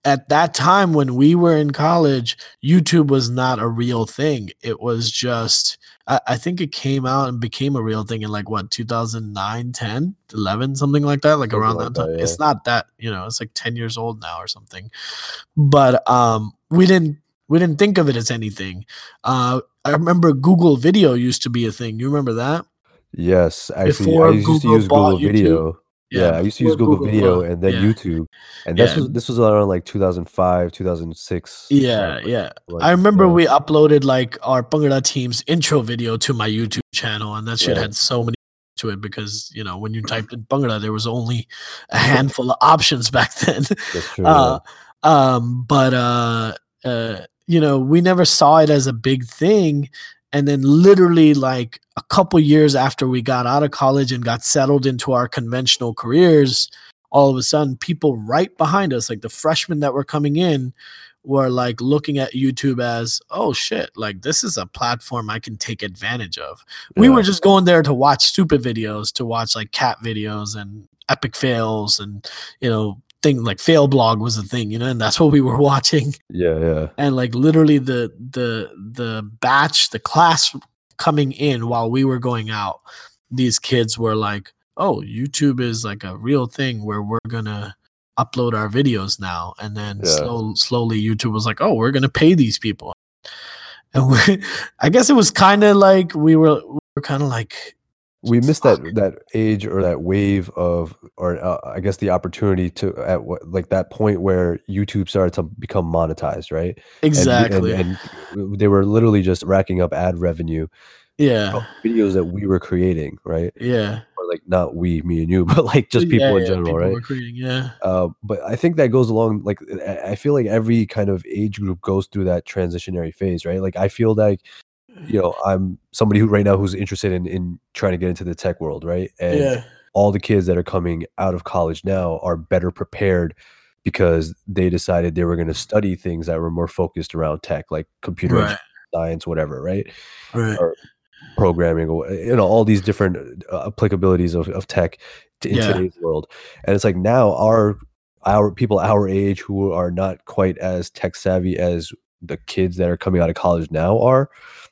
Speaker 1: at that time when we were in college youtube was not a real thing. It was just I, I think it came out and became a real thing in like what 2009 10 11 something like that like
Speaker 2: Something
Speaker 1: around
Speaker 2: like
Speaker 1: that time.
Speaker 2: that,
Speaker 1: it's not that you know it's like 10 years old now or something. But um we didn't we didn't think of it as anything uh i remember google video used to be a thing you remember that
Speaker 2: Yes, actually,
Speaker 1: Before
Speaker 2: I used to use Google
Speaker 1: YouTube.
Speaker 2: Video. Yeah, I used to use
Speaker 1: before
Speaker 2: Google Video
Speaker 1: bought-
Speaker 2: and then
Speaker 1: yeah.
Speaker 2: YouTube, and this
Speaker 1: Yeah.
Speaker 2: was this was around like 2005, 2006.
Speaker 1: yeah
Speaker 2: like,
Speaker 1: yeah
Speaker 2: like,
Speaker 1: I remember
Speaker 2: yeah.
Speaker 1: we uploaded like our Bhangra team's intro video to my YouTube channel, and that shit had so many to it because you know when you typed in Bhangra, there was only a handful of options back then.
Speaker 2: That's true.
Speaker 1: Uh, um, but uh, uh, you know, we never saw it as a big thing, and then literally like a couple years after we got out of college and got settled into our conventional careers, all of a sudden people right behind us, like the freshmen that were coming in, were like looking at YouTube as, oh shit, like this is a platform I can take advantage of. We were just going there to watch stupid videos, to watch like cat videos and epic fails and you know thing like fail blog was a thing, you know, and that's what we were watching.
Speaker 2: Yeah, yeah.
Speaker 1: And like literally the the the batch, the class coming in while we were going out, these kids were like, "Oh, YouTube is like a real thing where we're gonna." upload our videos now and then
Speaker 2: Yeah.
Speaker 1: slow, slowly youtube was like oh we're gonna pay these people and we i guess it was kind of like we were we were kind of like
Speaker 2: we missed that that age or that wave of or uh, i guess the opportunity to at what like that point where youtube started to become monetized right?
Speaker 1: Exactly
Speaker 2: and, and they were literally just racking up ad revenue
Speaker 1: yeah.
Speaker 2: videos that we were creating right?
Speaker 1: Yeah.
Speaker 2: Or like not we me and you but like just people
Speaker 1: Yeah,
Speaker 2: in
Speaker 1: yeah,
Speaker 2: general
Speaker 1: people
Speaker 2: right?
Speaker 1: creating, yeah.
Speaker 2: Uh, but I think that goes along like I- I feel like every kind of age group goes through that transitionary phase, right? Like I feel like you know I'm somebody who right now who's interested in in trying to get into the tech world, right? And
Speaker 1: yeah
Speaker 2: all the kids that are coming out of college now are better prepared because they decided they were going to study things that were more focused around tech, like computer
Speaker 1: right
Speaker 2: science, whatever, right?
Speaker 1: right
Speaker 2: or programming or you know all these different uh, applicabilities of, of tech to, in
Speaker 1: Yeah.
Speaker 2: today's world and it's like now our our people our age who are not quite as tech savvy as the kids that are coming out of college now are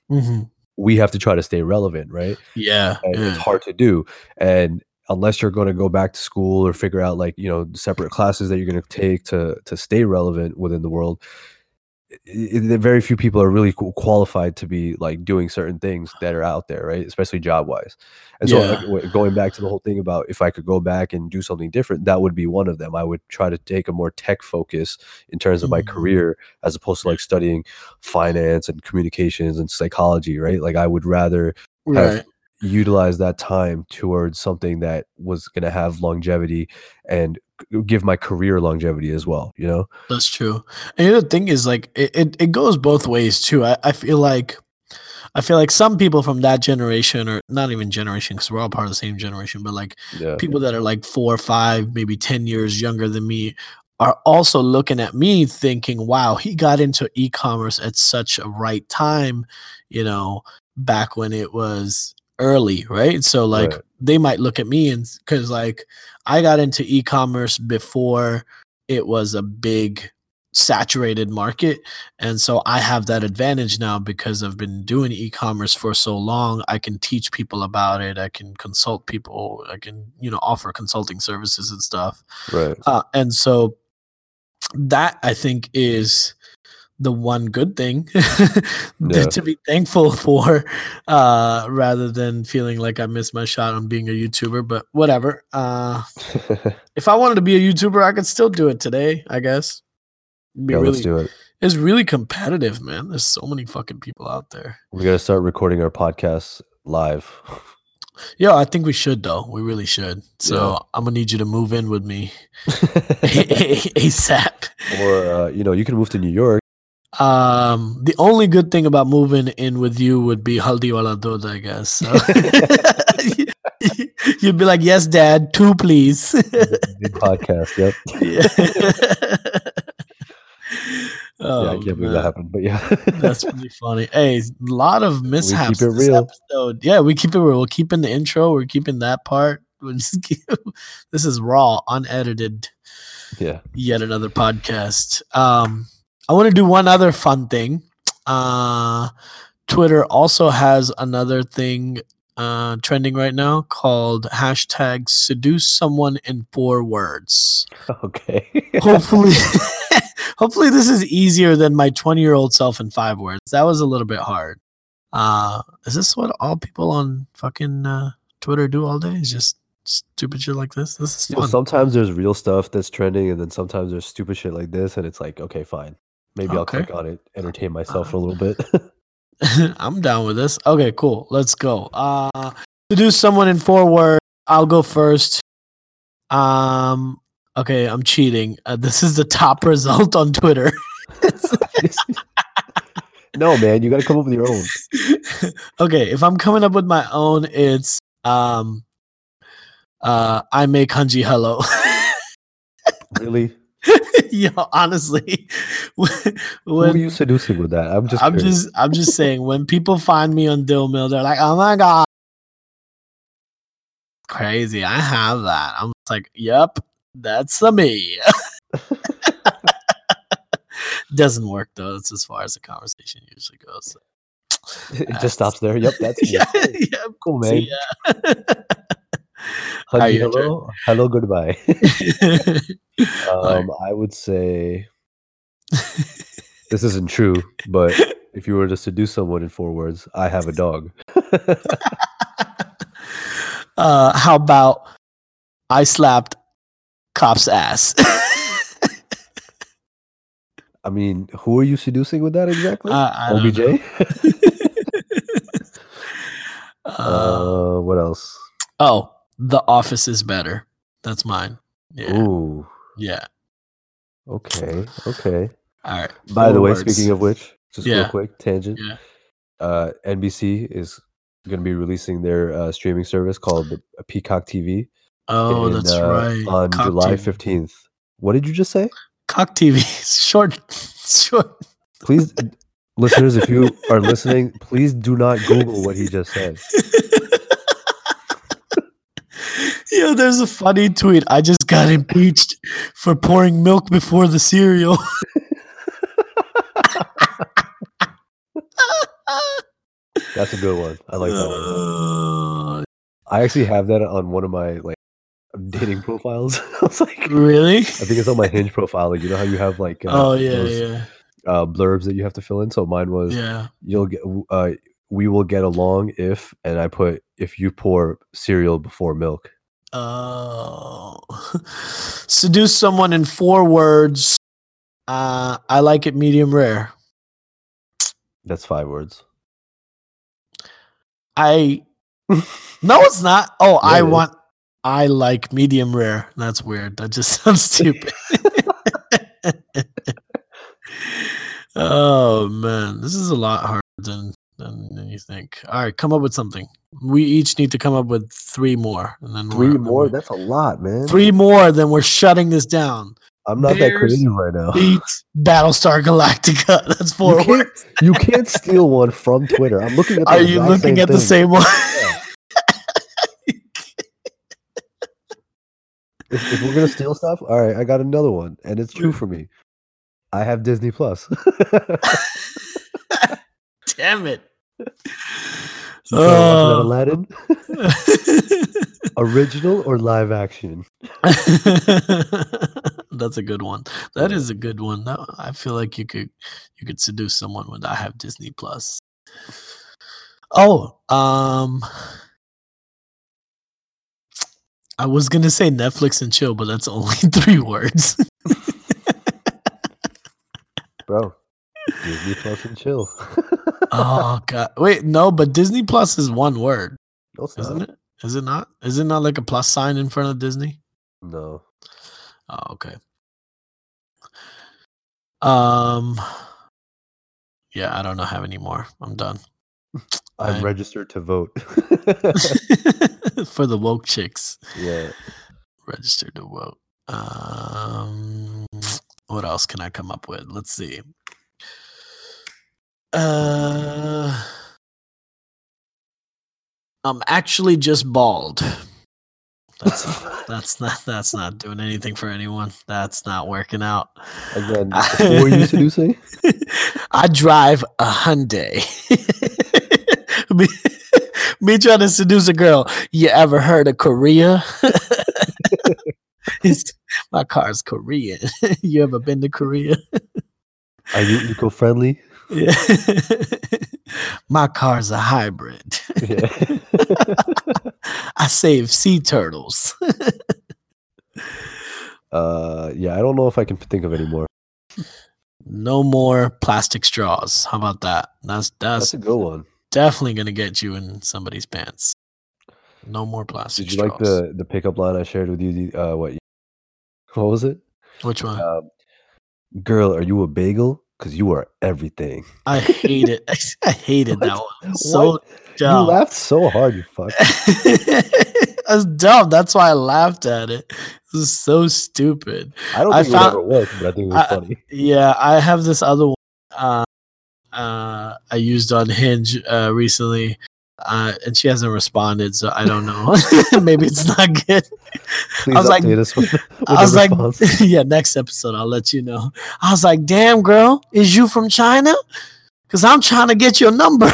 Speaker 1: hmm
Speaker 2: we have to try to stay relevant right?
Speaker 1: Yeah,
Speaker 2: and
Speaker 1: yeah.
Speaker 2: it's hard to do. And unless you're going to go back to school or figure out like you know separate classes that you're going to take to to stay relevant within the world very few people are really qualified to be like doing certain things that are out there right? Especially job wise and so
Speaker 1: Yeah.
Speaker 2: w- going back to the whole thing about if i could go back and do something different that would be one of them. I would try to take a more tech focus in terms of my
Speaker 1: Mhm.
Speaker 2: career as opposed to like studying finance and communications and psychology right? Like i would rather have
Speaker 1: right.
Speaker 2: utilize that time towards something that was going to have longevity and give my career longevity as well you know
Speaker 1: That's true. And the thing is like it, it, it goes both ways too. I, I feel like I feel like some people from that generation or not even generation because we're all part of the same generation, but like
Speaker 2: yeah
Speaker 1: people that are like four, five, maybe ten years younger than me are also looking at me thinking, wow, he got into e-commerce at such a right time, you know, back when it was early, right? So like
Speaker 2: Right.
Speaker 1: they might look at me and because like I got into e-commerce before it was a big saturated market and so i have that advantage now because i've been doing e-commerce for so long. I can teach people about it i can consult people i can you know offer consulting services and stuff.
Speaker 2: Right.
Speaker 1: Uh, and so that i think is the one good thing
Speaker 2: Yeah.
Speaker 1: to be thankful for uh rather than feeling like i missed my shot on being a youtuber but whatever uh if i wanted to be a youtuber i could still do it today i guess. Be
Speaker 2: yeah
Speaker 1: really
Speaker 2: let's do it.
Speaker 1: it's really competitive man. There's so many fucking people out there.
Speaker 2: We got to start recording our podcasts live.
Speaker 1: Yo i think we should though. We really should. So
Speaker 2: Yeah.
Speaker 1: i'm gonna need you to move in with me asap
Speaker 2: or uh, you know you can move to new york
Speaker 1: Um, the only good thing about moving in with you would be haldi wala dud, I guess. So. You'd be like, "Yes, Dad, two, please."
Speaker 2: big podcast yep
Speaker 1: oh,
Speaker 2: yeah i can't believe that happened but yeah
Speaker 1: That's pretty funny. Hey, a lot of mishaps.
Speaker 2: Keep it
Speaker 1: this
Speaker 2: real.
Speaker 1: episode. Yeah, we keep it real. We're keeping the intro. We're keeping that part. Keep- this is raw, unedited.
Speaker 2: yeah
Speaker 1: Yet another podcast. Um, I want to do one other fun thing. Uh, Twitter also has another thing uh, trending right now called hashtag seduce someone in four words.
Speaker 2: okay
Speaker 1: Hopefully, hopefully this is easier than my 20 year old self in five words. That was a little bit hard. Uh, is this what all people on fucking uh, Twitter do all day? Is just stupid shit like this? This is
Speaker 2: You know,
Speaker 1: fun.
Speaker 2: sometimes there's real stuff that's trending and then sometimes there's stupid shit like this and it's like okay fine maybe i'll click on it entertain myself
Speaker 1: Uh,
Speaker 2: for a little bit
Speaker 1: I'm down with this. Okay, cool. Let's go. Uh to do someone in four words, I'll go first. Um okay, I'm cheating. Uh, this is the top result on Twitter.
Speaker 2: no man you got to come up with your own
Speaker 1: okay, if I'm coming up with my own, it's um uh I make Hanji hello.
Speaker 2: really
Speaker 1: Yo, honestly, when,
Speaker 2: who are you seducing with that i'm just
Speaker 1: I'm
Speaker 2: curious.
Speaker 1: just I'm just saying when people find me on Dil Mil, they're like, "Oh my god, crazy. I have that. I'm like, yep, that's a me. Doesn't work though. That's as far as the conversation usually goes.
Speaker 2: it just stops there. Yep, that's me.
Speaker 1: yeah, yeah.
Speaker 2: cool, man.
Speaker 1: You
Speaker 2: hello, hello, goodbye. Um, I would say this isn't true, but if you were to seduce someone in four words, I have a dog.
Speaker 1: uh, how about I slapped cop's ass?
Speaker 2: I mean, who are you seducing with that exactly?
Speaker 1: Uh,
Speaker 2: OBJ.
Speaker 1: Uh,
Speaker 2: what else?
Speaker 1: oh, The Office is better. That's mine. Yeah.
Speaker 2: Ooh,
Speaker 1: Yeah.
Speaker 2: okay, okay.
Speaker 1: All right.
Speaker 2: By the
Speaker 1: four
Speaker 2: way,
Speaker 1: words.
Speaker 2: speaking of which, just real quick tangent.
Speaker 1: Yeah.
Speaker 2: Uh, NBC is going to be releasing their uh, streaming service called the Peacock TV
Speaker 1: Oh, that's
Speaker 2: uh,
Speaker 1: right.
Speaker 2: on
Speaker 1: Cock
Speaker 2: July fifteenth. What did you just say?
Speaker 1: Cock TV. Short. Short.
Speaker 2: Please, listeners, if you are listening, please do not Google what he just said.
Speaker 1: Yo, there's a funny tweet. I just got impeached for pouring milk before the cereal.
Speaker 2: That's a good one. I like that one.
Speaker 1: Uh,
Speaker 2: I actually have that on one of my like dating profiles. I was like,
Speaker 1: really?
Speaker 2: I think it's on my Hinge profile. Like, you know how you have like uh,
Speaker 1: oh yeah,
Speaker 2: those,
Speaker 1: yeah,
Speaker 2: uh, blurbs that you have to fill in. So mine was
Speaker 1: yeah.
Speaker 2: you'll get uh we will get along if and I put if you pour cereal before milk.
Speaker 1: Oh, seduce someone in four words. Uh, I like it medium rare.
Speaker 2: That's five words.
Speaker 1: I no, it's not. Oh,
Speaker 2: Yeah,
Speaker 1: I want. I like medium rare. That's weird. That just sounds stupid. oh man, this is a lot harder than than you think. All right, come up with something. We each need to come up with three more, and then
Speaker 2: Three more? That's a lot, man.
Speaker 1: three more. Then we're shutting this down.
Speaker 2: I'm not that
Speaker 1: Bears
Speaker 2: creative right now.
Speaker 1: Beets Battlestar Galactica. That's
Speaker 2: You
Speaker 1: four
Speaker 2: can't,
Speaker 1: words.
Speaker 2: you can't steal one from Twitter. I'm looking at. The
Speaker 1: Are you looking at the same one?
Speaker 2: If, if we're gonna steal stuff, all right, I got another one, and it's true for me. I have Disney Plus.
Speaker 1: Damn it.
Speaker 2: You
Speaker 1: Oh.
Speaker 2: Aladdin? Original or live action?
Speaker 1: That's a good one. That is a good one. That, I feel like you could you could seduce someone when I have Disney Plus. Oh, um I was gonna say Netflix and chill, but that's only three words.
Speaker 2: Bro, Disney Plus and chill.
Speaker 1: Oh god. Wait, no, but Disney Plus is one word,
Speaker 2: no,
Speaker 1: isn't
Speaker 2: not.
Speaker 1: it? Is it not? Is it not like a plus sign in front of Disney?
Speaker 2: No.
Speaker 1: Oh, okay. Um Yeah, I don't know have any more. I'm done.
Speaker 2: I'm
Speaker 1: I-
Speaker 2: registered to vote.
Speaker 1: For the woke chicks.
Speaker 2: yeah.
Speaker 1: Registered to vote. Um what else can I come up with? Let's see. Uh I'm actually just bald. That's that's not that's not doing anything for anyone. That's not working out.
Speaker 2: Again, who are you seducing?
Speaker 1: I drive a Hyundai. me, me trying to seduce a girl. You ever heard of Korea? It's- my car's Korean. you ever been to Korea?
Speaker 2: Are you eco friendly?
Speaker 1: Yeah. my car's a hybrid.
Speaker 2: Yeah.
Speaker 1: I save sea turtles.
Speaker 2: uh, yeah, I don't know if I can think of any more.
Speaker 1: no more plastic straws. How about that? That's
Speaker 2: That's
Speaker 1: that's
Speaker 2: a good one.
Speaker 1: definitely gonna get you in somebody's pants. No more plastic
Speaker 2: Did you
Speaker 1: straws.
Speaker 2: like the the pickup line I shared with you? Uh, what? What was it?
Speaker 1: Which one?
Speaker 2: Um, Girl, are you a bagel? Because you are everything.
Speaker 1: I hate it. I hated that one. So
Speaker 2: What? You laughed so hard, you fuck.
Speaker 1: That's dumb. That's why I laughed at it. This is so stupid.
Speaker 2: I don't
Speaker 1: I
Speaker 2: think it ever work, but I think it was
Speaker 1: I-
Speaker 2: funny.
Speaker 1: Yeah, I have this other one uh, uh, I used on Hinge uh, recently. Uh, and she hasn't responded, so I don't know. Maybe it's not good.
Speaker 2: Please
Speaker 1: was like-
Speaker 2: with, with
Speaker 1: I was like, yeah, next episode I'll let you know. I was like, damn, girl, is you from China? Because I'm trying to get your number.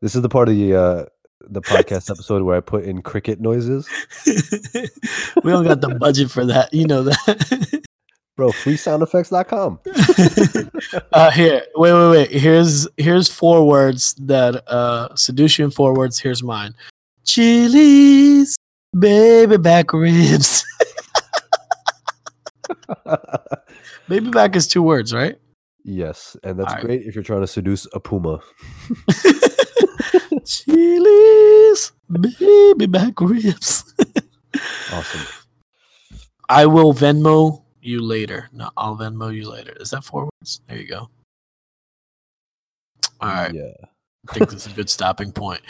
Speaker 2: this is the part of the uh, the podcast episode where I put in cricket noises.
Speaker 1: we don't got the budget for that. You know that.
Speaker 2: Bro, freesoundeffects.com.
Speaker 1: uh, here, wait, wait, wait. Here's here's four words that uh seduction four words. Here's mine. Chili's, baby back ribs. baby back is two words, right?
Speaker 2: yes, and that's
Speaker 1: Alright.
Speaker 2: great if you're trying to seduce a puma.
Speaker 1: Chili's, baby back ribs.
Speaker 2: Awesome.
Speaker 1: I will Venmo you later. No, I'll Venmo you later. Is that four words? There you go. All right.
Speaker 2: Yeah.
Speaker 1: I think this is a good stopping point.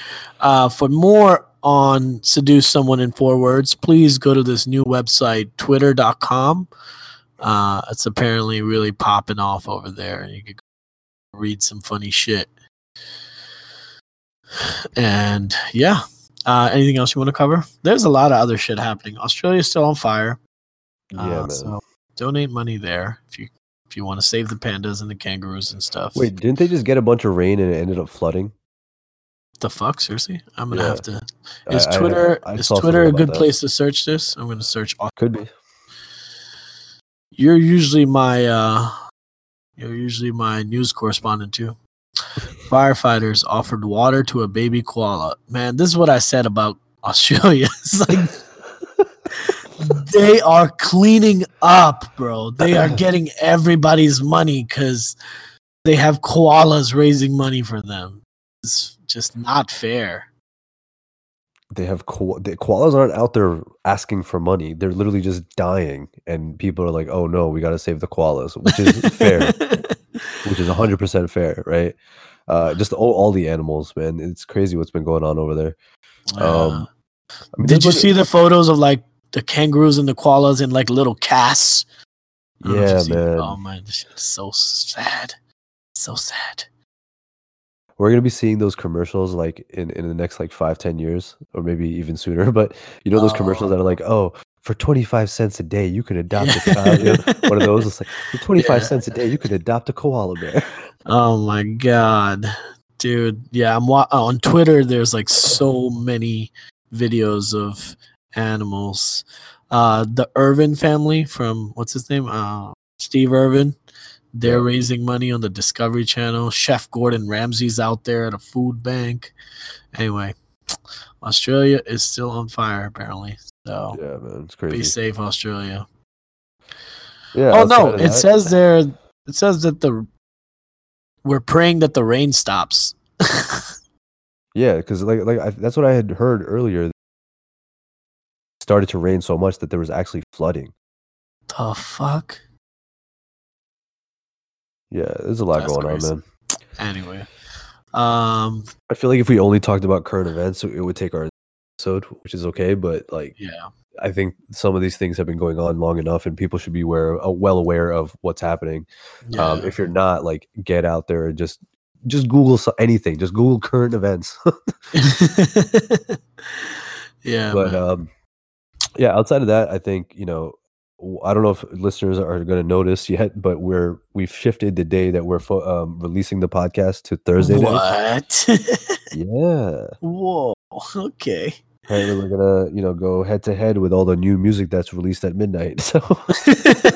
Speaker 1: Uh, for more on seduce someone in four words, please go to this new website, twitter.com. Uh, it's apparently really popping off over there. You could read some funny shit. And yeah, uh, anything else you want to cover? There's a lot of other shit happening. Australia's still on fire.
Speaker 2: Yeah,
Speaker 1: Uh,
Speaker 2: man.
Speaker 1: So donate money there if you if you want to save the pandas and the kangaroos and stuff.
Speaker 2: Wait, didn't they just get a bunch of rain and it ended up flooding?
Speaker 1: the fuck? Seriously? I'm gonna
Speaker 2: Yeah.
Speaker 1: have to. Is
Speaker 2: I-
Speaker 1: Twitter
Speaker 2: I
Speaker 1: is Twitter a good
Speaker 2: that.
Speaker 1: place to search this? I'm gonna search.
Speaker 2: Could be.
Speaker 1: You're usually my uh, you're usually my news correspondent too. Firefighters offered water to a baby koala. Man, this is what I said about Australia. It's like they are cleaning up, bro. They are getting everybody's money because they have koalas raising money for them. It's just not fair.
Speaker 2: They have ko- the koalas aren't out there asking for money. They're literally just dying, and people are like, "Oh no, we got to save the koalas," which is fair, which is hundred percent fair, right? Uh, just all, all the animals, man. It's crazy what's been going on over there. Um, I mean,
Speaker 1: Did you see the photos of like the kangaroos and the koalas in like little casts? I don't know if
Speaker 2: Yeah,
Speaker 1: you've seen it.
Speaker 2: man.
Speaker 1: Oh man, this so sad. So sad.
Speaker 2: We're gonna be seeing those commercials like in, in the next like five, ten years, or maybe even sooner. But you know those commercials that are like, oh, for twenty five cents a day, you can adopt a child. You know, one of those. It's like for twenty five
Speaker 1: Yeah.
Speaker 2: cents a day, you can adopt a koala bear.
Speaker 1: Oh my god, dude. Yeah, I'm wa- uh, on Twitter. There's like so many videos of animals. Uh, the Irwin family from what's his name? Uh, Steve Irwin. They're raising money on the Discovery Channel. Chef Gordon Ramsay's out there at a food bank. Anyway, Australia is still on fire apparently. So
Speaker 2: Yeah, man, it's crazy.
Speaker 1: be safe, Australia.
Speaker 2: Yeah.
Speaker 1: oh no, it
Speaker 2: that-
Speaker 1: says there. It says that the we're praying that the rain stops.
Speaker 2: Yeah, because like like I, that's what I had heard earlier. Started to rain so much that there was actually flooding.
Speaker 1: the fuck.
Speaker 2: Yeah, there's a lot
Speaker 1: That's
Speaker 2: going
Speaker 1: crazy.
Speaker 2: on, man.
Speaker 1: Anyway, um,
Speaker 2: I feel like if we only talked about current events, it would take our episode, which is okay. But like,
Speaker 1: yeah,
Speaker 2: I think some of these things have been going on long enough, and people should be aware, uh, well aware of what's happening.
Speaker 1: yeah.
Speaker 2: Um, if you're not, like, get out there and just just Google anything. Just Google current events.
Speaker 1: yeah,
Speaker 2: but
Speaker 1: man.
Speaker 2: um, yeah, outside of that, I think you know, i don't know if listeners are going to notice yet, but we're we've shifted the day that we're fo- um, releasing the podcast to Thursday.
Speaker 1: what?
Speaker 2: Yeah,
Speaker 1: Whoa. Okay.
Speaker 2: apparently we're gonna you know go head to head with all the new music that's released at midnight. So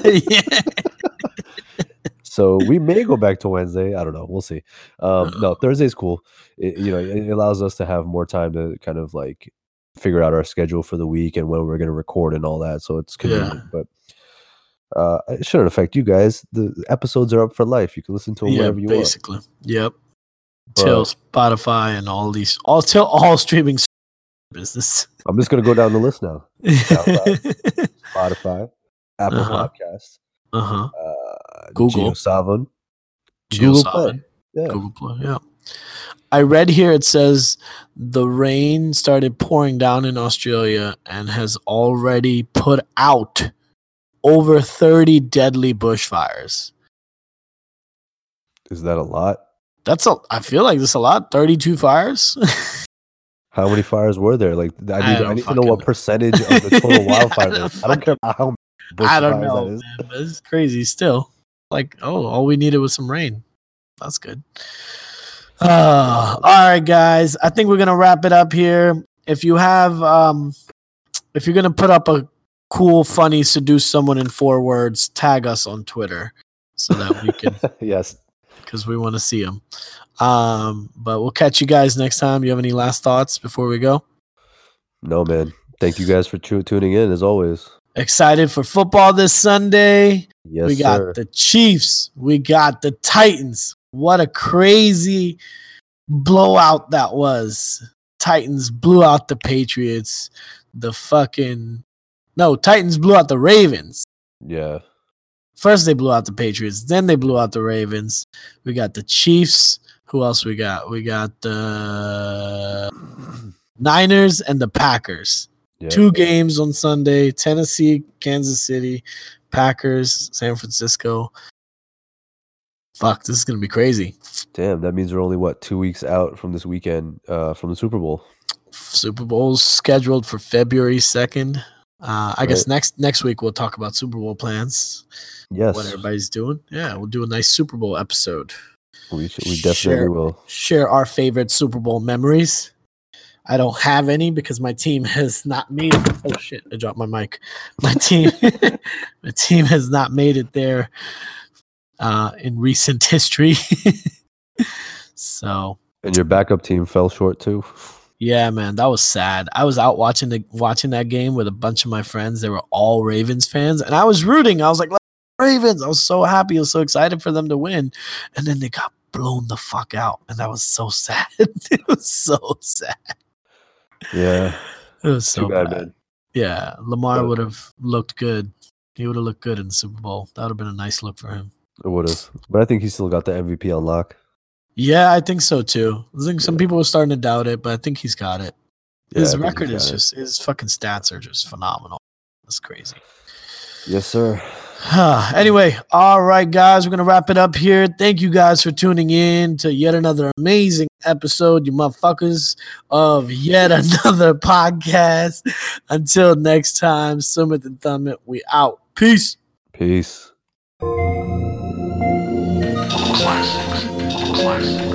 Speaker 1: yeah.
Speaker 2: so we may go back to Wednesday. I don't know. We'll see. Um, no, Thursday's cool. It, you know, it allows us to have more time to kind of like figure out our schedule for the week and when we're going to record and all that. So it's convenient, but uh, it shouldn't affect you guys. The episodes are up for life. You can listen to them
Speaker 1: yeah,
Speaker 2: whenever you want.
Speaker 1: basically. Yep. Till Spotify and all these, all till all streaming business.
Speaker 2: I'm just going to go down the list now. Spotify, Apple
Speaker 1: Uh-huh.
Speaker 2: Podcasts,
Speaker 1: uh huh.
Speaker 2: uh,
Speaker 1: Google.
Speaker 2: JioSaavn, Google Play. Yeah.
Speaker 1: Google Play. Yeah. I read here it says the rain started pouring down in Australia and has already put out over 30 deadly bushfires.
Speaker 2: Is that a lot?
Speaker 1: That's a. I feel like that's a lot. Thirty-two fires.
Speaker 2: How many fires were there? Like I
Speaker 1: I
Speaker 2: need, I,
Speaker 1: don't
Speaker 2: need to know what percentage of the total
Speaker 1: Yeah, I.
Speaker 2: I don't care about how bush
Speaker 1: I don't know, man. It's crazy still. Like, oh, all we needed was some rain. That's good. Uh, all right, guys. I think we're gonna wrap it up here. If you have, um, if you're gonna put up a cool, funny, seduce someone in four words, tag us on Twitter so that we can,
Speaker 2: yes.
Speaker 1: because we want to see them. Um, but we'll catch you guys next time. You have any last thoughts before we go?
Speaker 2: No, man. Thank you guys for tu- tuning in as always.
Speaker 1: Excited for football this Sunday.
Speaker 2: Yes,
Speaker 1: we got
Speaker 2: sir.
Speaker 1: the Chiefs. We got the Titans. What a crazy blowout that was. Titans blew out the Patriots. The fucking no, Titans blew out the Ravens.
Speaker 2: yeah.
Speaker 1: First they blew out the Patriots, then they blew out the Ravens. We got the Chiefs. Who else we got? We got the Niners and the Packers.
Speaker 2: Yeah.
Speaker 1: Two games on Sunday Tennessee, Kansas City, Packers, San Francisco. Fuck, this is going to be crazy.
Speaker 2: Damn, that means we're only what two weeks out from this weekend uh, from the Super Bowl.
Speaker 1: Super Bowl's scheduled for February 2nd. Uh, I guess next next week we'll talk about Super Bowl plans,
Speaker 2: Yes,
Speaker 1: what everybody's doing. Yeah, we'll do a nice Super Bowl episode.
Speaker 2: we should, we definitely
Speaker 1: Share-
Speaker 2: will.
Speaker 1: Share our favorite Super Bowl memories. I don't have any because my team has not made it. Oh shit! I dropped my mic. My team, my team has not made it there uh, in recent history. so
Speaker 2: And your backup team fell short too.
Speaker 1: yeah, man, that was sad. I was out watching the watching that game with a bunch of my friends. They were all Ravens fans, and I was rooting. I was like, Ravens! I was so happy. I was so excited for them to win, and then they got blown the fuck out, and that was so sad. it was so sad.
Speaker 2: Yeah,
Speaker 1: It was so
Speaker 2: bad,
Speaker 1: bad. Yeah, Lamar would have looked good. He would have looked good in the Super Bowl. That would have been a nice look for him.
Speaker 2: It would have, but I think he still got the MVP on lock.
Speaker 1: Yeah, I think so too. I think some people were starting to doubt it, but I think he's got it. His
Speaker 2: he
Speaker 1: record is
Speaker 2: it.
Speaker 1: just his fucking stats are just phenomenal. That's crazy.
Speaker 2: Yes, sir.
Speaker 1: anyway, all right, guys, we're gonna wrap it up here. Thank you guys for tuning in to yet another amazing episode, you motherfuckers, of yet another podcast. Until next time, Summit and Thumbit, we out. Peace.
Speaker 2: Peace.
Speaker 3: Classics. Classics.